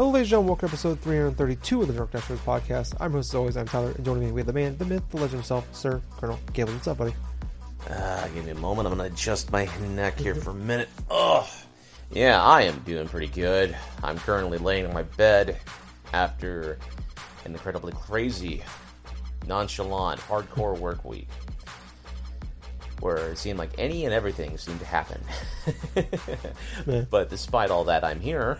Hello, ladies and gentlemen. Welcome to episode 332 of the Drunk Dashers podcast. I'm host, as always. I'm Tyler, and joining me, we have the man, the myth, the legend himself, Sir Colonel Galen. What's up, buddy? Uh, give me a moment. I'm gonna adjust my neck here for a minute. Ugh. Yeah, I am doing pretty good. I'm currently laying in my bed after an incredibly crazy, nonchalant, hardcore work week. Where it seemed like any and everything seemed to happen. Yeah. But despite all that, I'm here.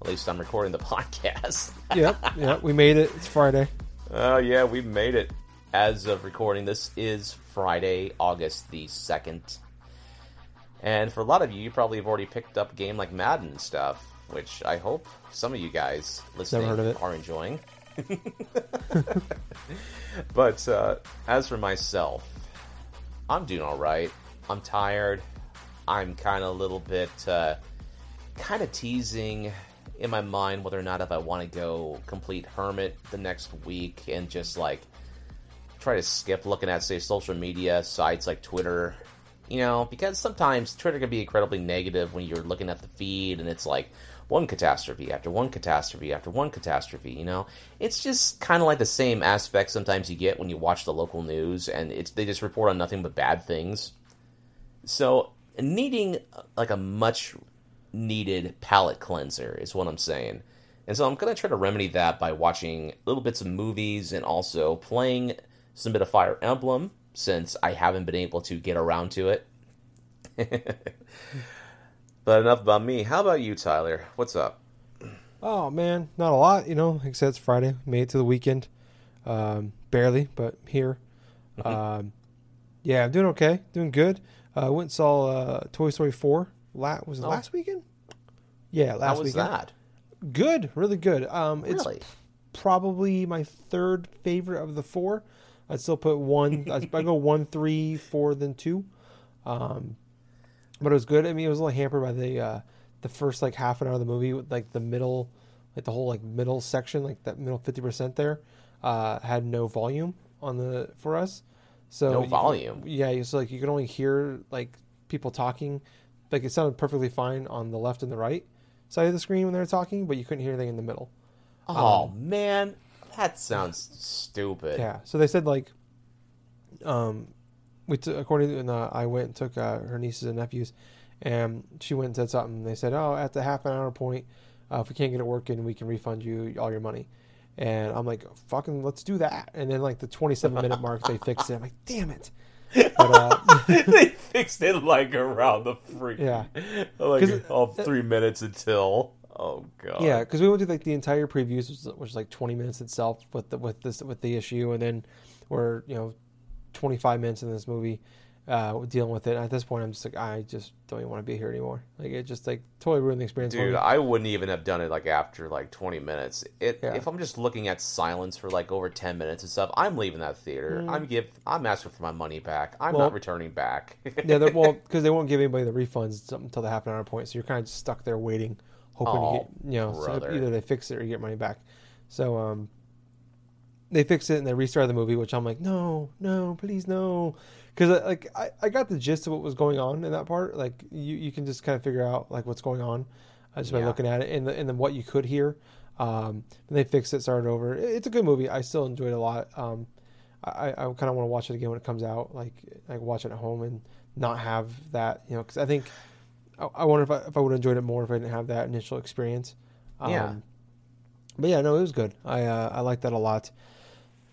At least I'm recording the podcast. yep, yep. We made it. It's Friday. Oh, yeah, we made it. As of recording, this is Friday, August the 2nd. And for a lot of you, you probably have already picked up a game like Madden and stuff, which I hope some of you guys listening heard of it. are enjoying. but uh, as for myself, I'm doing all right. I'm tired. I'm kind of a little bit, uh, kind of teasing in my mind whether or not if I want to go complete hermit the next week and just like try to skip looking at say social media sites like Twitter. You know, because sometimes Twitter can be incredibly negative when you're looking at the feed and it's like one catastrophe after one catastrophe after one catastrophe, you know? It's just kind of like the same aspect sometimes you get when you watch the local news and it's they just report on nothing but bad things. So, needing uh, like a much needed palate cleanser is what I'm saying. And so I'm going to try to remedy that by watching little bits of movies and also playing some bit of Fire Emblem since I haven't been able to get around to it. but enough about me. How about you, Tyler? What's up? Oh, man. Not a lot, you know. I said, it's Friday. Made it to the weekend. Um, barely, but here. um, yeah, I'm doing okay. Doing good. Uh, went and saw uh, Toy Story 4. La- was it Oh. last weekend? Yeah, last How was weekend. that? Good. Really good. Um, it's Really? probably my third favorite of the four. I'd still put one. I go one, three, four, then two. Um, but it was good. I mean, it was a little hampered by the uh, the first like half an hour of the movie, with, like the middle, like the whole like middle section, like that middle fifty percent there, uh, had no volume on the for us. So No you- volume? yeah, so like you could only hear like people talking. Like it sounded perfectly fine on the left and the right side of the screen when they were talking, but you couldn't hear anything in the middle. Oh, man. That sounds stupid. Yeah. So they said like, um, we t- according to and, uh, I went and took uh, her nieces and nephews, and she went and said something. They said, "Oh, at the half an hour point, uh, if we can't get it working, we can refund you all your money." And I'm like, "Fucking, let's do that." And then like the 27 minute mark, they fixed it. I'm like, "Damn it!" But uh, they fixed it like around the freak. Yeah. like all three minutes until. Oh god. Yeah, because we went through like the entire previews, which was, which was like twenty minutes itself with the with this with the issue, and then we're you know twenty five minutes in this movie uh, dealing with it. And at this point, I'm just like, I just don't even want to be here anymore. Like it just like totally ruined the experience for Dude. I wouldn't even have done it like after like 20 minutes. It Yeah. if I'm just looking at silence for like over 10 minutes and stuff, I'm leaving that theater. I'm give I'm asking for my money back. I'm Mm. Well- not returning back. yeah, they're- well, because they won't give anybody the refunds until the half an hour point, so you're kind of just stuck there waiting, hoping Oh, to get you know so either they fix it or you get money back. So um, they fixed it and they restarted the movie, which I'm like, no, no, please no, because like I, I got the gist of what was going on in that part. Like you you can just kind of figure out like what's going on uh, just by Yeah. looking at it and the, and then what you could hear. Um, and they fixed it, started over. It- It's a good movie. I still enjoyed it a lot. Um, I, I kind of want to watch it again when it comes out, like like watch it at home and not have that, you know, because I think I, I wonder if I, if I would have enjoyed it more if I didn't have that initial experience. Um, Yeah. But yeah, no, it was good. I uh, I liked that a lot.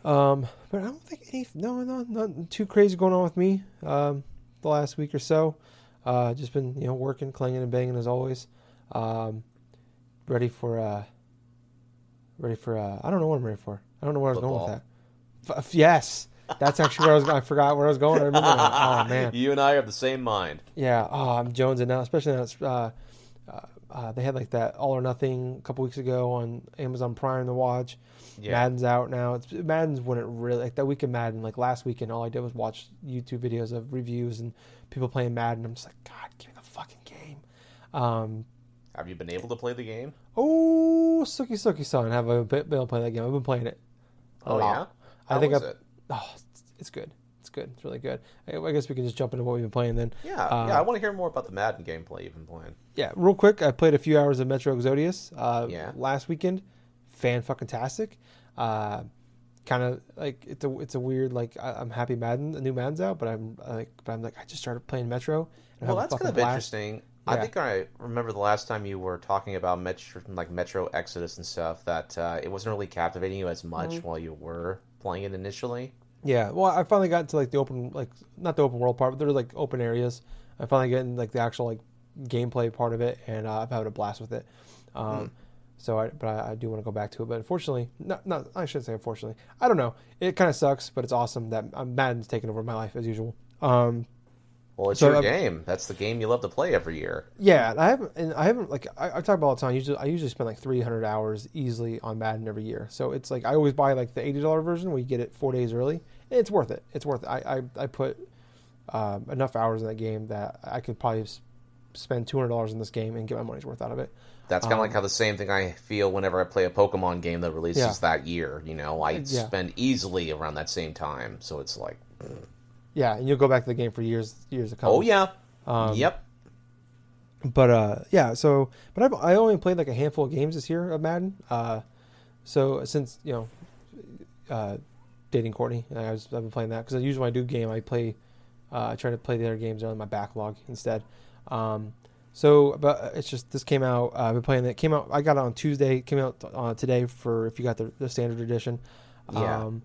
Um, but I don't think any no no nothing too crazy going on with me. Um, the last week or so, uh, just been you know working, clanging and banging as always. Um, ready for uh, ready for uh, I don't know what I'm ready for. I don't know where I was going with that. F- f- yes, that's actually where I was. I forgot where I was going. I remember that. Oh man, you and I have the same mind. yeah. Oh, I'm jonesing now, especially now. It's, uh, uh, uh, they had like that All or Nothing a couple weeks ago on Amazon Prime to watch. Yeah. Madden's out now. It's Madden's wouldn't really like that week of Madden. Like last weekend, all I did was watch YouTube videos of reviews and people playing Madden. I'm just like, God, give me the fucking game. Um, Have you been able to play the game? oh, sucky sucky son, have I been able to play that game? I've been playing it. Oh yeah. I think I- it? Oh, it's, it's good. it's good. It's really good. I, I guess we can just jump into what we've been playing then. Yeah, Uh, yeah. I want to hear more about the Madden gameplay you've been playing. Yeah, real quick, I played a few hours of Metro Exodus uh, Yeah. last weekend. Fan fucking tastic. Uh, kind of like it's a it's a weird like I, I'm happy Madden the new Madden's out, but I'm like but I'm like I just started playing Metro. And Well, that's kind of blast. interesting. I think I remember the last time you were talking about Metro, like Metro Exodus and stuff. That uh, it wasn't really captivating you as much Mm-hmm. while you were playing it initially. Yeah, well, I finally got into like the open, like not the open world part, but there's like open areas. I finally get in like the actual like gameplay part of it, and uh, I've had a blast with it. Um, Hmm. So, I, but I, I do want to go back to it. But unfortunately, not, not I shouldn't say unfortunately. I don't know. It kind of sucks, but it's awesome that um, Madden's taken over my life as usual. Um, Well, it's So, your game. That's the game you love to play every year. yeah, and I haven't, and I haven't like I, I talk about all the time. Usually, I usually spend like 300 hours easily on Madden every year. So it's like I always buy like the $80 version where you get it four days early. And It's worth it. It's worth it. I I, I put um, enough hours in that game that I could probably spend $200 in this game and get my money's worth out of it. That's kind of Um, like how the same thing I feel whenever I play a Pokemon game that releases Yeah. that year. You know, I Yeah. spend easily around that same time. So it's like, Yeah, and you'll go back to the game for years years to come. oh yeah, Um, yep. but uh yeah so but I've, i only played like a handful of games this year of madden uh so since you know uh dating courtney I was, i've been playing that because usually when i do game i play uh i try to play the other games on my backlog instead um so but it's just this came out uh, i've been playing it came out i got it on tuesday came out uh, today for if you got the, the standard edition Yeah. um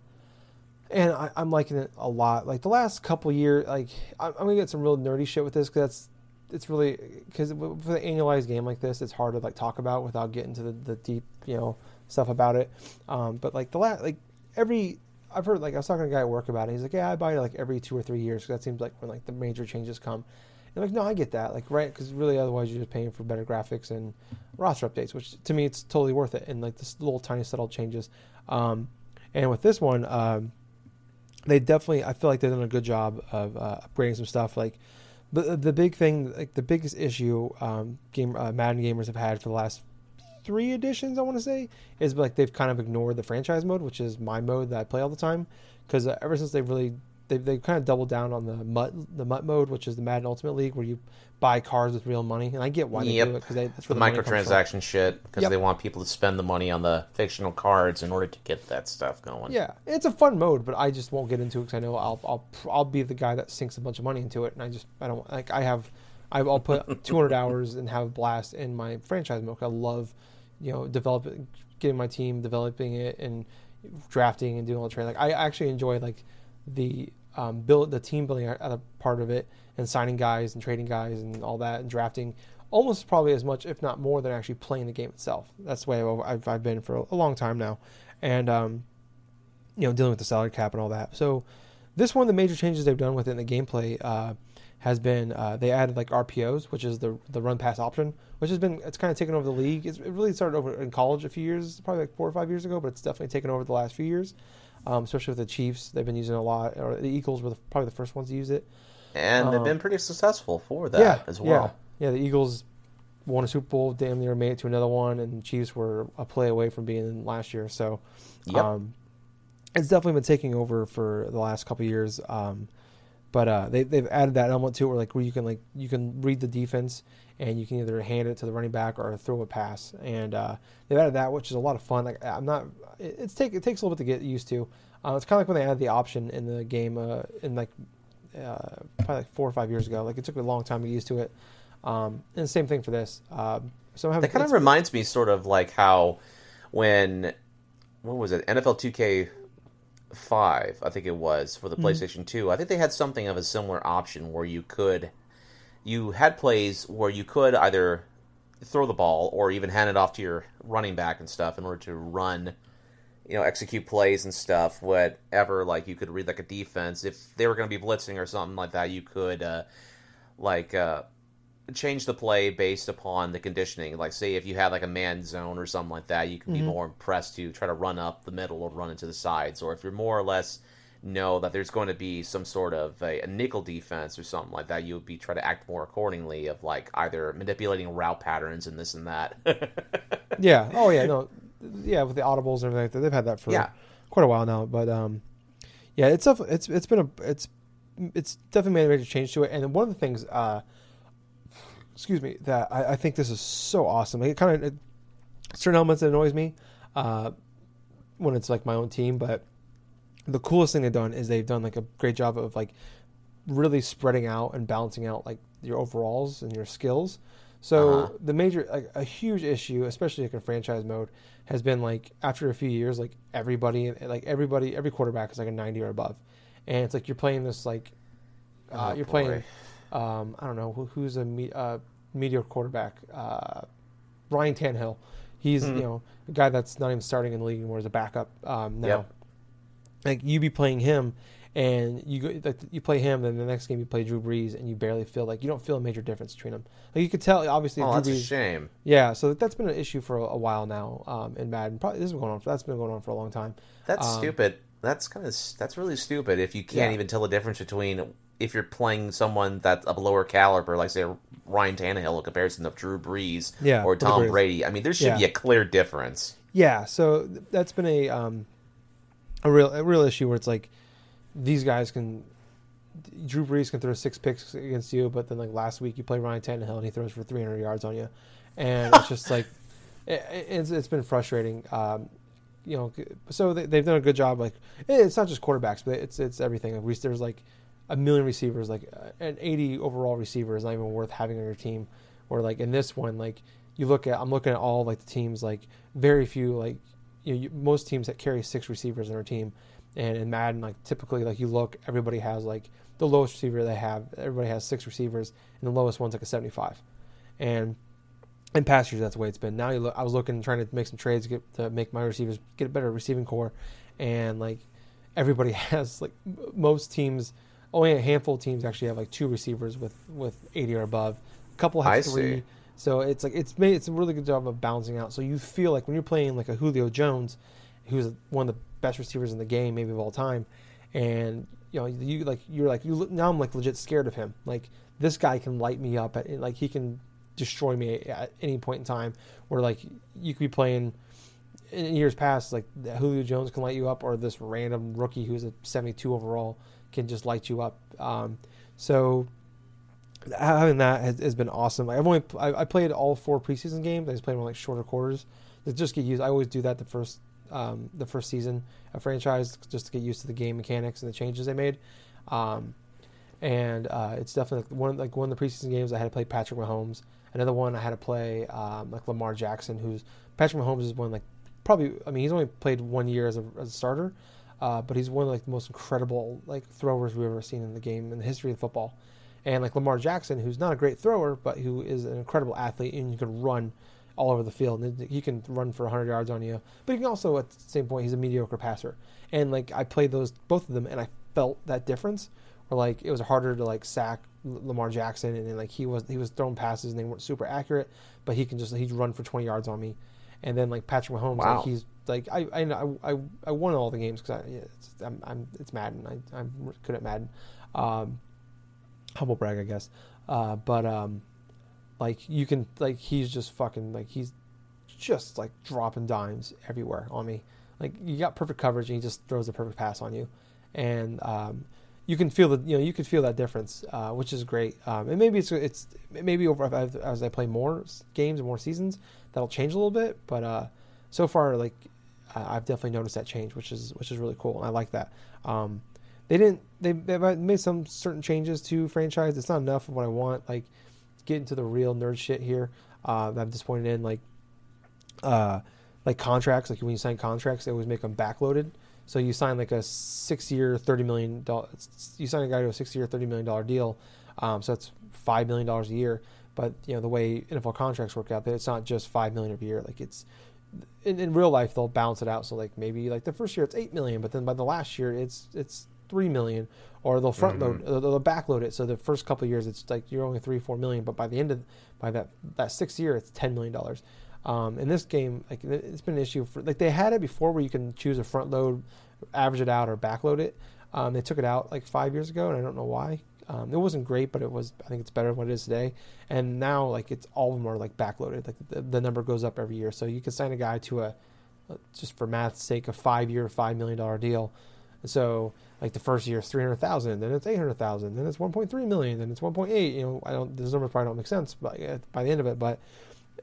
and I, I'm liking it a lot. Like the last couple years, like I'm, I'm gonna get some real nerdy shit with this because that's it's really because for the annualized game like this, it's hard to like talk about without getting to the, the deep you know stuff about it. Um, but like the last like every I've heard like I was talking to a guy at work about it. He's like, yeah, I buy it like every two or three years because that seems like when like the major changes come. And like, no, I get that. Like, right? Because really, otherwise you're just paying for better graphics and roster updates, which to me it's totally worth it. And like this little tiny subtle changes. Um, and with this one, um, they definitely I feel like they've done a good job of uh, upgrading some stuff. Like the the big thing, like the biggest issue, um, game uh, Madden gamers have had for the last three editions, I want to say, is like they've kind of ignored the franchise mode, which is my mode that I play all the time. Because uh, ever since they've really they've they kind of doubled down on the mutt the mutt mode, which is the Madden Ultimate League, where you buy cars with real money, and I get why they Yep. do it because that's The where the microtransaction shit because Yep. they want people to spend the money on the fictional cards in order to get that stuff going. Yeah, it's a fun mode, but I just won't get into it because I know I'll I'll I'll be the guy that sinks a bunch of money into it, and I just I don't like I have I'll put 200 hours and have a blast in my franchise mode. I love you know developing, getting my team, developing it, and drafting and doing all the training. Like I actually enjoy like the um, build the team building part of it and signing guys and trading guys and all that and drafting almost probably as much if not more than actually playing the game itself. That's the way I've, I've, I've been for a long time now, and um, you know dealing with the salary cap and all that. So this one, of the major changes they've done within the gameplay uh, has been uh, they added like RPOs, which is the the run pass option, which has been it's kind of taken over the league. It's, it really started over in college a few years, probably like four or five years ago, but it's definitely taken over the last few years. Um, especially with the Chiefs, they've been using it a lot. Or the Eagles were the, probably the first ones to use it. And they've Um, been pretty successful for that yeah, as well. Yeah, yeah. The Eagles won a Super Bowl, damn near made it to another one, and Chiefs were a play away from being in last year. So, Yep. um, it's definitely been taking over for the last couple of years. Um, but uh, they they've added that element to it, where like where you can like you can read the defense and you can either hand it to the running back or throw a pass, and uh, they've added that, which is a lot of fun. Like I'm not, it, it's take it takes a little bit to get used to. Uh, it's kind of like when they added the option in the game uh, in like uh, probably like four or five years ago. Like it took me a long time to get used to it. Um, and the same thing for this. Um, so I have That kind of reminds me sort of like how when what was it NFL 2K five I think it was for the Mm-hmm. PlayStation Two I think they had something of a similar option where you could you had plays where you could either throw the ball or even hand it off to your running back and stuff in order to run you know execute plays and stuff whatever like you could read like a defense if they were going to be blitzing or something like that you could uh like uh change the play based upon the conditioning. Like, say if you had like a man zone or something like that, you can be more impressed to try to run up the middle or run into the sides. Or if you're more or less know that there's going to be some sort of a, a nickel defense or something like that, you would be try to act more accordingly of like either manipulating route patterns and this and that. Yeah. Oh yeah. No. Yeah. With the audibles and everything, like that, they've had that for Yeah. quite a while now. But um, Yeah, it's it's it's been a it's it's definitely made a major change to it. And one of the things, uh, excuse me, that I, I think this is so awesome. Like it kind of certain elements that annoys me uh, when it's like my own team, but the coolest thing they've done is they've done like a great job of like really spreading out and balancing out like your overalls and your skills. So Uh-huh. the major, like a huge issue, especially like in franchise mode, has been like after a few years, like everybody, like everybody, every quarterback is like a ninety or above, and it's like you're playing this like, uh, Oh, you're boy. playing, um, I don't know who, who's a me, uh, mediocre quarterback, uh, Ryan Tannehill. He's Hmm. you know a guy that's not even starting in the league anymore as a backup um, now. Yep. Like you be playing him, and you go, like you play him, then the next game you play Drew Brees, and you barely feel like you don't feel a major difference between them. Like you could tell, obviously, Oh, Drew that's a shame. Yeah, so that's been an issue for a, a while now um, in Madden. Probably this has been going on. For, that's been going on for a long time. That's Um, stupid. That's kind of that's really stupid. If you can't Yeah. even tell the difference between if you're playing someone that's of a lower caliber, like say Ryan Tannehill, in comparison of Drew Brees Yeah, or Tom. Brady. I mean, there should Yeah. be a clear difference. Yeah, so that's been a um, a real a real issue where it's like these guys can Drew Brees can throw six picks against you, but then like last week you play Ryan Tannehill and he throws for 300 yards on you, and it's just like it, it's it's been frustrating. Um, you know, so they, they've done a good job. Like it's not just quarterbacks, but it's it's everything. Like, we- there's like a million receivers, like uh, an 80 overall receiver is not even worth having on your team. Or like in this one, like you look at, I'm looking at all like the teams, like very few, like you know, you, most teams that carry six receivers on their team, and in Madden, like typically, like you look, everybody has like the lowest receiver they have. Everybody has six receivers, and the lowest one's like a 75. And in past years, that's the way it's been. Now you look, I was looking, trying to make some trades to, get, to make my receivers get a better receiving corps, and like everybody has like most teams. Oh, Only a handful of teams actually have like two receivers with with 80 or above. A couple have I three. see. So it's like it's made it's a really good job of balancing out. So you feel like when you're playing like a Julio Jones, who's one of the best receivers in the game, maybe of all time, and you know you like you're like you now I'm like legit scared of him. Like this guy can light me up at like he can destroy me at any point in time. Where like you could be playing in years past, like Julio Jones can light you up, or this random rookie who's a 72 overall can just light you up. Um, so having that has, has been awesome. I've only I, I played all four preseason games. I just played them like shorter quarters. They just get used. I always do that the first um, the first season of franchise just to get used to the game mechanics and the changes they made. Um, and uh, it's definitely one like one of the preseason games I had to play Patrick Mahomes. Another one I had to play um, like Lamar Jackson, who's Patrick Mahomes is one like probably I mean he's only played one year as a, as a starter, uh, but he's one of like the most incredible like throwers we've ever seen in the game in the history of football. And like Lamar Jackson, who's not a great thrower, but who is an incredible athlete and you can run all over the field. And he can run for 100 yards on you, but he can also at the same point he's a mediocre passer. And like I played those both of them, and I felt that difference. Where like it was harder to like sack Lamar Jackson, and then like he was he was throwing passes and they weren't super accurate, but he can just he'd run for 20 yards on me. And then like Patrick Mahomes, Wow. like he's like I I I, I, won all the games because I it's, I'm, I'm it's Madden. I, I'm good at Madden. Um, humble brag, I guess. Uh, but um, like you can like he's just fucking like he's just like dropping dimes everywhere on me. Like you got perfect coverage and he just throws a perfect pass on you, and um, you can feel the you know you can feel that difference, uh, which is great. Um, and maybe it's it's maybe over as- I play more games and more seasons that'll change a little bit. But uh, so far, like I've definitely noticed that change, which is which is really cool. And I like that. Um, they didn't they they made some certain changes to franchise. It's not enough of what I want. Like get into the real nerd shit here. Uh, I'm disappointed in. Like uh, like contracts. Like when you sign contracts, they always make them backloaded. So you sign like a six-year, thirty million dollars. You sign a guy to a six-year, thirty million dollar deal. Um, so that's five million dollars a year. But you know the way NFL contracts work out, that it's not just five million a year. Like it's in, in real life they'll balance it out. So like maybe like the first year it's eight million, but then by the last year it's it's three million, or they'll front load, or they'll backload it. So the first couple of years it's like you're only three four million, but by the end of by that that sixth year it's ten million dollars. Um, in this game, like it- it's been an issue for like they had it before where you can choose a front load, average it out, or backload it. Um, they took it out like five years ago, and I don't know why. Um, it wasn't great, but it was. I think it's better than what it is today. And now, like it's all are like backloaded. Like the, the number goes up every year, so you can sign a guy to a, uh, just for math's sake, a five-year, five million dollar deal, So like the first year is three hundred thousand, then it's eight hundred thousand, then it's one point three million, then it's one point eight. You know, I don't those numbers probably don't make sense, but by the end of it, but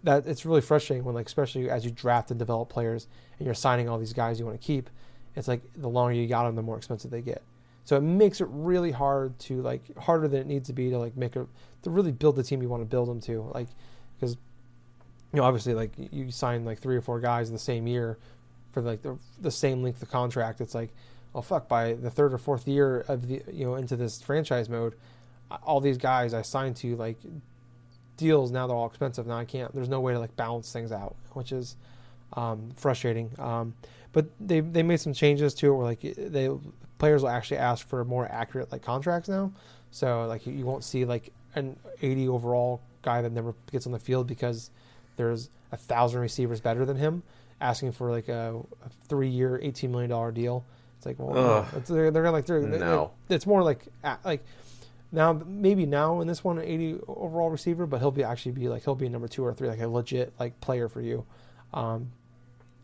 that it's really frustrating when like especially as you draft and develop players and you're signing all these guys you want to keep. It's like the longer you got them, the more expensive they get. So it makes it really hard to like harder than it needs to be to like make a to really build the team you want to build them to. Like because you know obviously like you sign like three or four guys in the same year for like the the same length of contract. It's like oh fuck by the third or fourth year of the you know into this franchise mode, all these guys I signed to like deals now they're all expensive. Now I can't. There's no way to like balance things out, which is um, frustrating. Um, but they they made some changes to it where like they players will actually ask for more accurate like contracts now. So like you, you won't see like an 80 overall guy that never gets on the field because there's a thousand receivers better than him asking for like a, a three year, 18 million dollar deal. It's like well, it's, they're, they're like they're, no. They're, it's more like like now maybe now in this one an 80 overall receiver, but he'll be actually be like he'll be number two or three, like a legit like player for you. Um,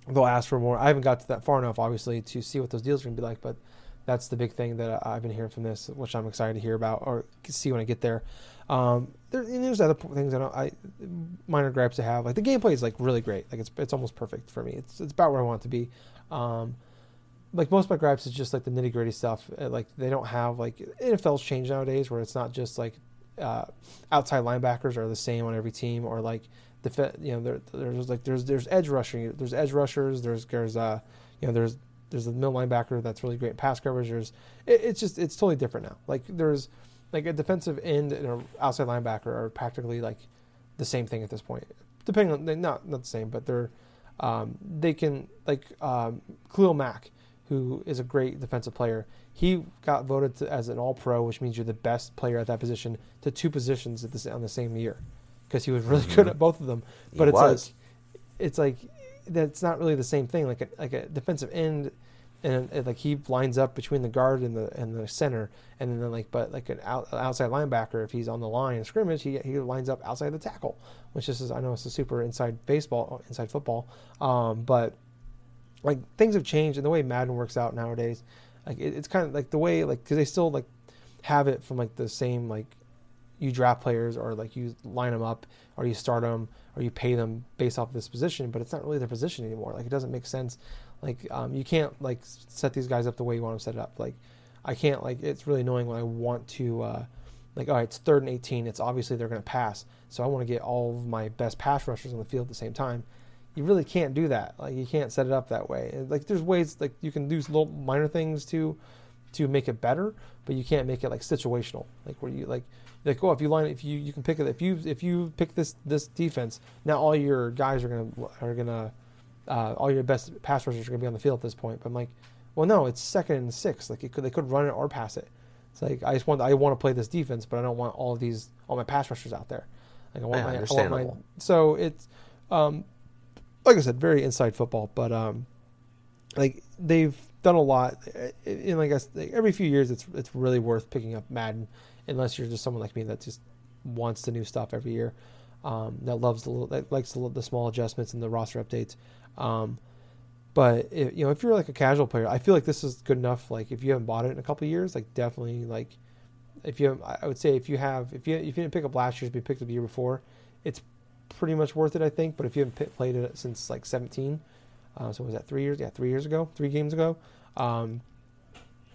they'll ask for more. I haven't got to that far enough, obviously, to see what those deals are going to be like, but that's the big thing that I've been hearing from this, which I'm excited to hear about or see when I get there. Um, there there's other things I don't, I minor gripes to have. Like the gameplay is like really great. Like it's it's almost perfect for me. It's it's about where I want it to be. Um, like most of my gripes is just like the nitty gritty stuff. Uh, like they don't have like NFL's changed nowadays where it's not just like uh, outside linebackers are the same on every team or like the you know there, there's like there's there's edge rushing there's edge rushers there's there's uh you know there's there's a middle linebacker that's really great pass coverage. There's it, it's just it's totally different now. Like there's like a defensive end and an outside linebacker are practically like the same thing at this point. Depending on not not the same, but they're um, they can like um, Khalil Mack, who is a great defensive player. He got voted to, as an All Pro, which means you're the best player at that position to two positions at this on the same year, because he was really mm-hmm. good at both of them. But he it's was. like it's like that's not really the same thing. Like a, like a defensive end and it, like he lines up between the guard and the and the center, and then like but like an out, outside linebacker, if he's on the line scrimmage, he he lines up outside the tackle, which is I know it's a super inside baseball, inside football, um, but like things have changed and the way Madden works out nowadays, like it, it's kind of like the way like because they still like have it from like the same like you draft players or like you line them up or you start them or you pay them based off this position, but it's not really their position anymore. Like it doesn't make sense like um, you can't like set these guys up the way you want them set up. Like I can't like it's really annoying when I want to uh, like all right, it's third and eighteen. It's obviously they're going to pass, so I want to get all of my best pass rushers on the field at the same time. You really can't do that. Like you can't set it up that way. Like there's ways like you can do little minor things to to make it better, but you can't make it like situational. Like where you like like oh if you line if you you can pick it if you if you pick this this defense now all your guys are gonna are gonna uh, all your best pass rushers are going to be on the field at this point. But I'm like, well, no, it's second and six. Like could, they could run it or pass it. It's like I just want I want to play this defense, but I don't want all of these all my pass rushers out there. Like I want, yeah, my, I want my so it's um, like I said, very inside football, but um, like they've done a lot. And like I like every few years, it's it's really worth picking up Madden, unless you're just someone like me that just wants the new stuff every year. Um, that loves the that likes the, the small adjustments and the roster updates. Um, but if, you know, if you're like a casual player, I feel like this is good enough. Like if you haven't bought it in a couple years, like definitely like if you, I would say if you have, if you if you didn't pick up last year's, but you picked up the year before, it's pretty much worth it, I think. But if you haven't played it since like 17, uh, so was that three years? Yeah, three years ago, three games ago. Um,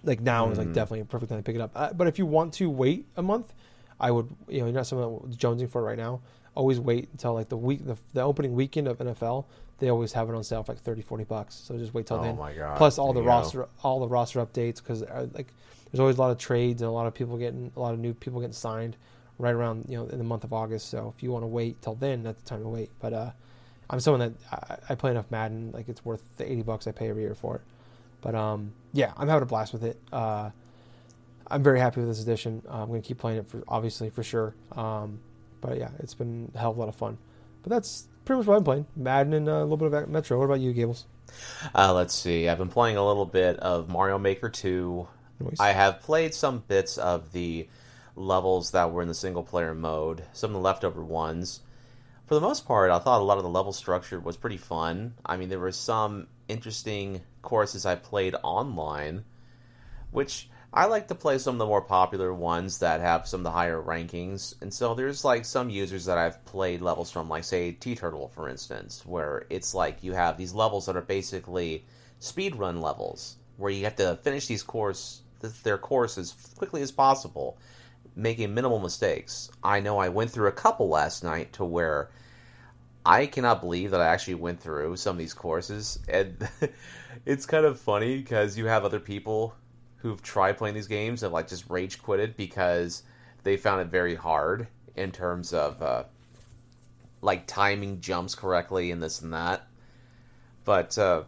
like now mm. is like mm. definitely a perfect time to pick it up. Uh, but if you want to wait a month, I would, you know, you're not someone that's jonesing for it right now. Always wait until like the week, the, the opening weekend of NFL they always have it on sale for like 30 40 bucks so just wait till then. oh then my God. plus all the roster go. all the roster updates because uh, like there's always a lot of trades and a lot of people getting a lot of new people getting signed right around you know in the month of august so if you want to wait till then that's the time to wait but uh i'm someone that I, I, play enough madden like it's worth the 80 bucks i pay every year for it but um yeah i'm having a blast with it uh i'm very happy with this edition uh, i'm gonna keep playing it for obviously for sure um but yeah it's been a hell of a lot of fun but that's pretty much what I'm playing. Madden and uh, a little bit of Metro. What about you, Gables? Uh, let's see. I've been playing a little bit of Mario Maker 2. Nice. I have played some bits of the levels that were in the single player mode, some of the leftover ones. For the most part, I thought a lot of the level structure was pretty fun. I mean, there were some interesting courses I played online. which I like to play some of the more popular ones that have some of the higher rankings. And so there's like some users that I've played levels from, like say T Turtle, for instance, where it's like you have these levels that are basically speed run levels, where you have to finish these course their course as quickly as possible, making minimal mistakes. I know I went through a couple last night to where I cannot believe that I actually went through some of these courses, and it's kind of funny because you have other people who've tried playing these games and like just rage quitted because they found it very hard in terms of uh, like timing jumps correctly and this and that. But uh,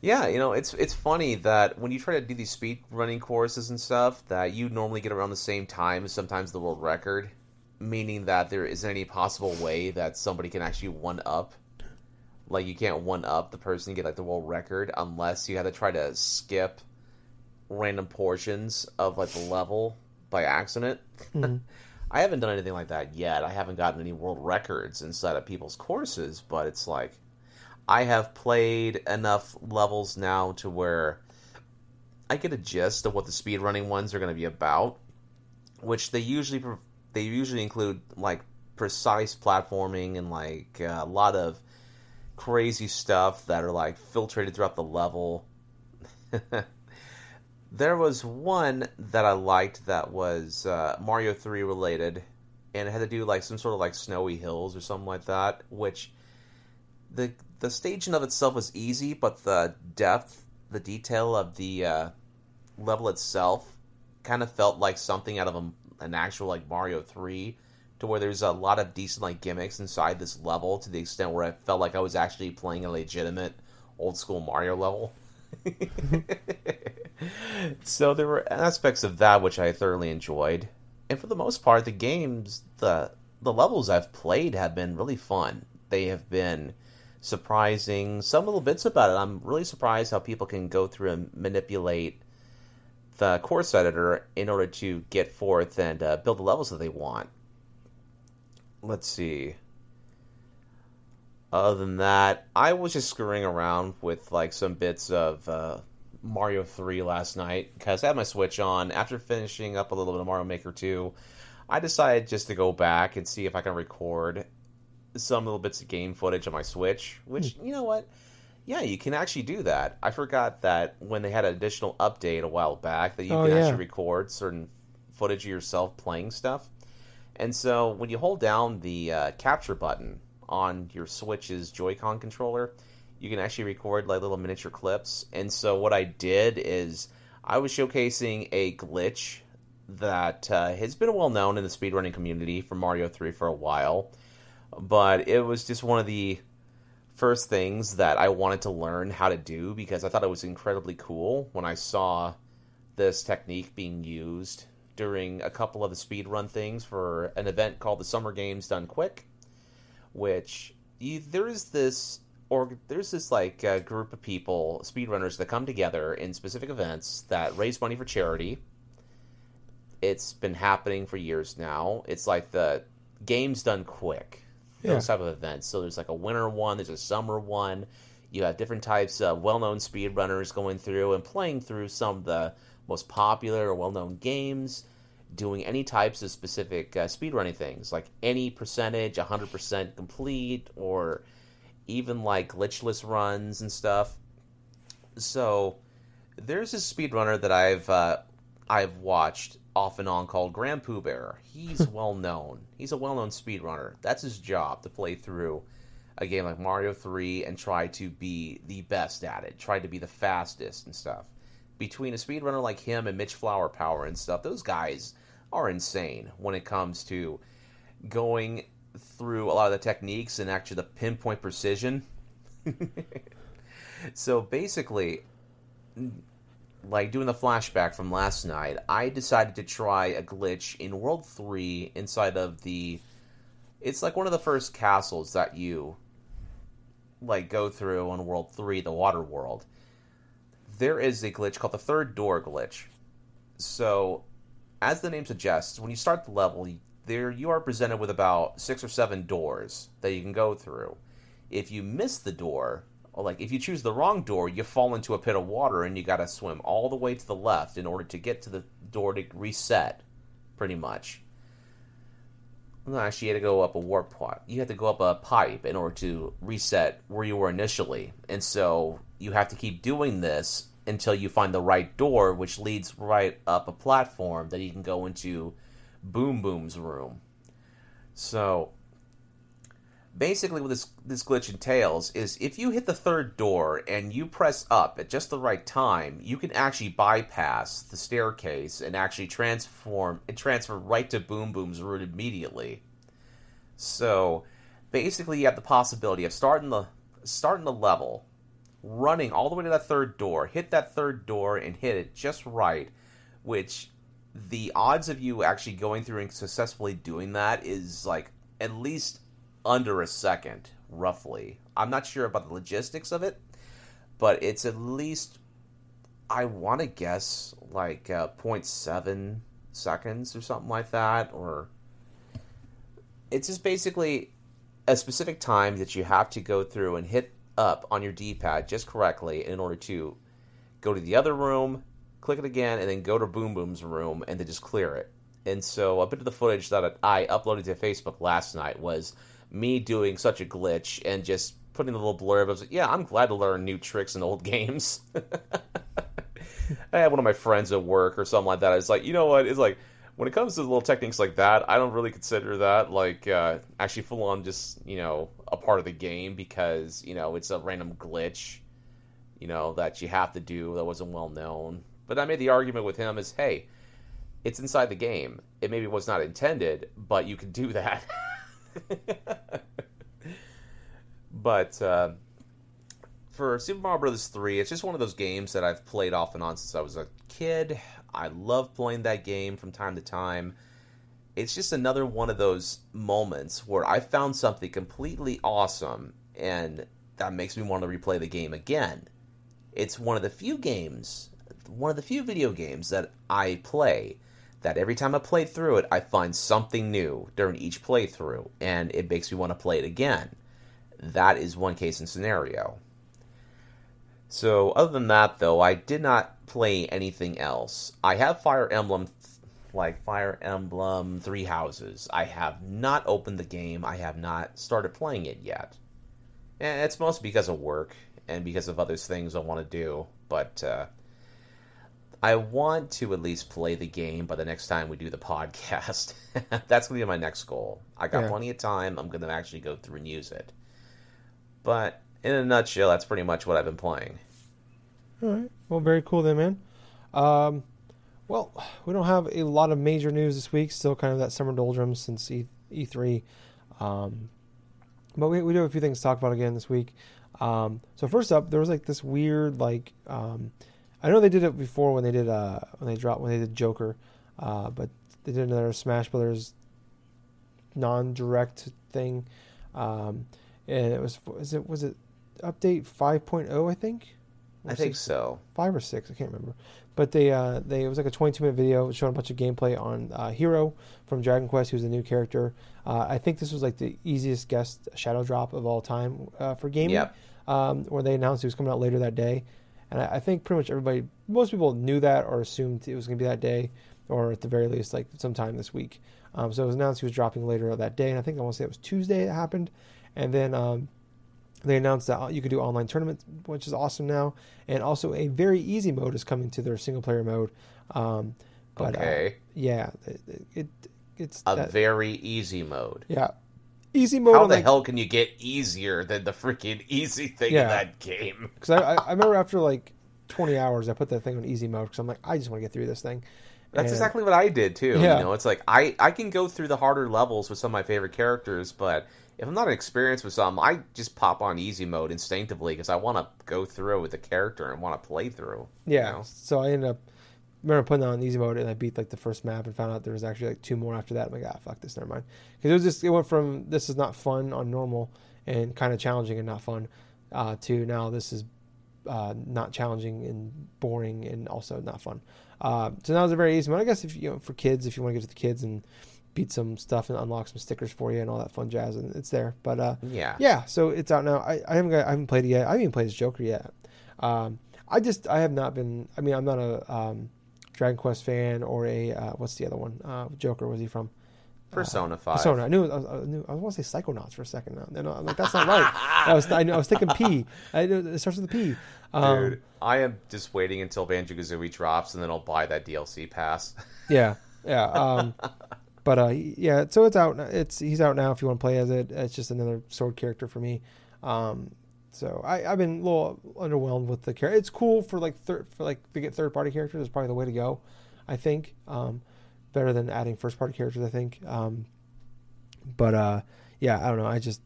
yeah, you know, it's it's funny that when you try to do these speed running courses and stuff, that you normally get around the same time as sometimes the world record, meaning that there isn't any possible way that somebody can actually one up. Like you can't one up the person to get like the world record unless you have to try to skip random portions of like the level by accident. Mm-hmm. I haven't done anything like that yet. I haven't gotten any world records inside of people's courses, but it's like I have played enough levels now to where I get a gist of what the speedrunning ones are going to be about, which they usually they usually include like precise platforming and like a lot of crazy stuff that are like filtrated throughout the level. There was one that I liked that was uh, Mario 3 related, and it had to do like some sort of like snowy hills or something like that. Which the the staging of itself was easy, but the depth, the detail of the uh, level itself, kind of felt like something out of a, an actual like Mario 3 to where there's a lot of decent like gimmicks inside this level to the extent where I felt like I was actually playing a legitimate old school Mario level. so there were aspects of that which I thoroughly enjoyed, and for the most part, the games, the the levels I've played have been really fun. They have been surprising. Some little bits about it. I'm really surprised how people can go through and manipulate the course editor in order to get forth and uh, build the levels that they want. Let's see. Other than that, I was just screwing around with like some bits of uh, Mario 3 last night because I had my Switch on. After finishing up a little bit of Mario Maker 2, I decided just to go back and see if I can record some little bits of game footage on my Switch, which, hmm. you know what? Yeah, you can actually do that. I forgot that when they had an additional update a while back that you oh, can yeah. actually record certain footage of yourself playing stuff. And so when you hold down the uh, capture button on your Switch's Joy-Con controller, you can actually record like little miniature clips. And so what I did is I was showcasing a glitch that uh, has been well known in the speedrunning community for Mario 3 for a while, but it was just one of the first things that I wanted to learn how to do because I thought it was incredibly cool when I saw this technique being used during a couple of the speedrun things for an event called the Summer Games Done Quick, which you, there is this or there's this like uh, group of people, speedrunners, that come together in specific events that raise money for charity. It's been happening for years now. It's like the games done quick. Yeah. Those type of events. So there's like a winter one, there's a summer one. You have different types of well-known speedrunners going through and playing through some of the most popular or well-known games, doing any types of specific uh, speedrunning things, like any percentage, 100% complete, or even like glitchless runs and stuff. So there's a speedrunner that I've uh, I've watched off and on called GrandPOOBear. He's well known. He's a well known speedrunner. That's his job to play through a game like Mario 3 and try to be the best at it, try to be the fastest and stuff. Between a speedrunner like him and Mitch Flower Power and stuff, those guys are insane when it comes to going through a lot of the techniques and actually the pinpoint precision. so basically, like doing the flashback from last night, I decided to try a glitch in World 3 inside of the. It's like one of the first castles that you like go through on World 3, the water world. There is a glitch called the third door glitch. So, as the name suggests, when you start the level, there you are presented with about six or seven doors that you can go through. If you miss the door or like if you choose the wrong door, you fall into a pit of water and you got to swim all the way to the left in order to get to the door to reset, pretty much. No, actually, you had to go up a warp pipe. You had to go up a pipe in order to reset where you were initially, and so you have to keep doing this until you find the right door, which leads right up a platform that you can go into Boom Boom's room. So basically what this this glitch entails is if you hit the third door and you press up at just the right time, you can actually bypass the staircase and actually transform and transfer right to Boom Boom's room immediately. So basically you have the possibility of starting the starting the level, running all the way to that third door, hit that third door and hit it just right, which the odds of you actually going through and successfully doing that is like at least under a second, roughly. I'm not sure about the logistics of it, but it's at least, I want to guess, like uh, 0.7 seconds or something like that. Or it's just basically a specific time that you have to go through and hit up on your D pad just correctly in order to go to the other room, click it again, and then go to Boom Boom's room and then just clear it. And so a bit of the footage that I uploaded to Facebook last night was me doing such a glitch and just putting a little blurb. Like, yeah, I'm glad to learn new tricks in old games. I had one of my friends at work or something like that. I was like, you know what? It's like when it comes to little techniques like that, I don't really consider that like uh, actually full on just you know a part of the game because you know it's a random glitch, you know that you have to do that wasn't well known. But I made the argument with him is, hey, it's inside the game. It maybe was not intended, but you can do that. but uh, for Super Mario Brothers 3, it's just one of those games that I've played off and on since I was a kid. I love playing that game from time to time. It's just another one of those moments where I found something completely awesome and that makes me want to replay the game again. It's one of the few games, one of the few video games that I play that every time I play through it, I find something new during each playthrough, and it makes me want to play it again. That is one case and scenario. So, other than that, though, I did not play anything else. I have Fire Emblem, like Fire Emblem Three Houses. I have not opened the game. I have not started playing it yet. And it's mostly because of work and because of other things I want to do. But uh, I want to at least play the game by the next time we do the podcast. That's going to be my next goal. I got yeah. plenty of time. I'm going to actually go through and use it. But in a nutshell, that's pretty much what I've been playing. All right. Well, very cool then, man. Um, well, we don't have a lot of major news this week. Still kind of that summer doldrums since E- E3. Um, but we, we do have a few things to talk about again this week. Um, so first up, there was like this weird like um, I know they did it before when they did uh when they dropped when they did Joker, uh, but they did another Smash Brothers non-direct thing, um, and it was was it was it update 5.0 I think. Or I think six, so. Five or six, I can't remember. But they uh they it was like a 22 minute video showing a bunch of gameplay on uh, Hero from Dragon Quest, who's a new character. Uh, I think this was like the easiest guest shadow drop of all time uh, for gaming. Yep. Um, where they announced he was coming out later that day. And I, I think pretty much everybody, most people knew that or assumed it was going to be that day, or at the very least, like sometime this week. Um, so it was announced he was dropping later that day, and I think I want to say it was Tuesday it happened. And then um, they announced that you could do online tournaments, which is awesome now, and also a very easy mode is coming to their single player mode. Um, but, uh, okay. Uh, yeah, it, it, it's a that, very easy mode. Yeah, easy mode. How the like, hell can you get easier than the freaking easy thing yeah. in that game? Because I, I, remember after like 20 hours, I put that thing on easy mode because I'm like, I just want to get through this thing. That's and, exactly what I did too. Yeah. You know, it's like I I can go through the harder levels with some of my favorite characters, but if I'm not experienced with some, I just pop on easy mode instinctively because I want to go through with the character and want to play through. Yeah. You know? So I ended up remember putting that on easy mode and I beat like the first map and found out there was actually like two more after that. I'm like, ah, fuck this, never mind. Because it was just it went from this is not fun on normal and kind of challenging and not fun uh, to now this is uh, not challenging and boring and also not fun. Uh, so now it's a very easy mode. I guess if you know for kids, if you want to get to the kids and beat some stuff and unlock some stickers for you and all that fun jazz, and it's there. But uh, Yeah. yeah, so it's out now. I, I haven't got, I haven't played it yet. I haven't even played as Joker yet. Um, I just I have not been. I mean, I'm not a um, Dragon Quest fan or a uh, what's the other one? Uh, Joker was he from? Persona Five. Persona. I knew. I, was, I knew. I was want to say Psychonauts for a second. Now, no, I'm like that's not right. I was. I, knew, I was thinking P. I knew it starts with a P. Um, Dude, I am just waiting until Banjo Kazooie drops, and then I'll buy that DLC pass. Yeah, yeah. Um, but uh, yeah, so it's out. It's he's out now. If you want to play as it, it's just another sword character for me. Um, so I, I've been a little underwhelmed with the character. It's cool for like third for like to get third party characters is probably the way to go. I think um, better than adding first party characters. I think. Um, but uh, yeah, I don't know. I just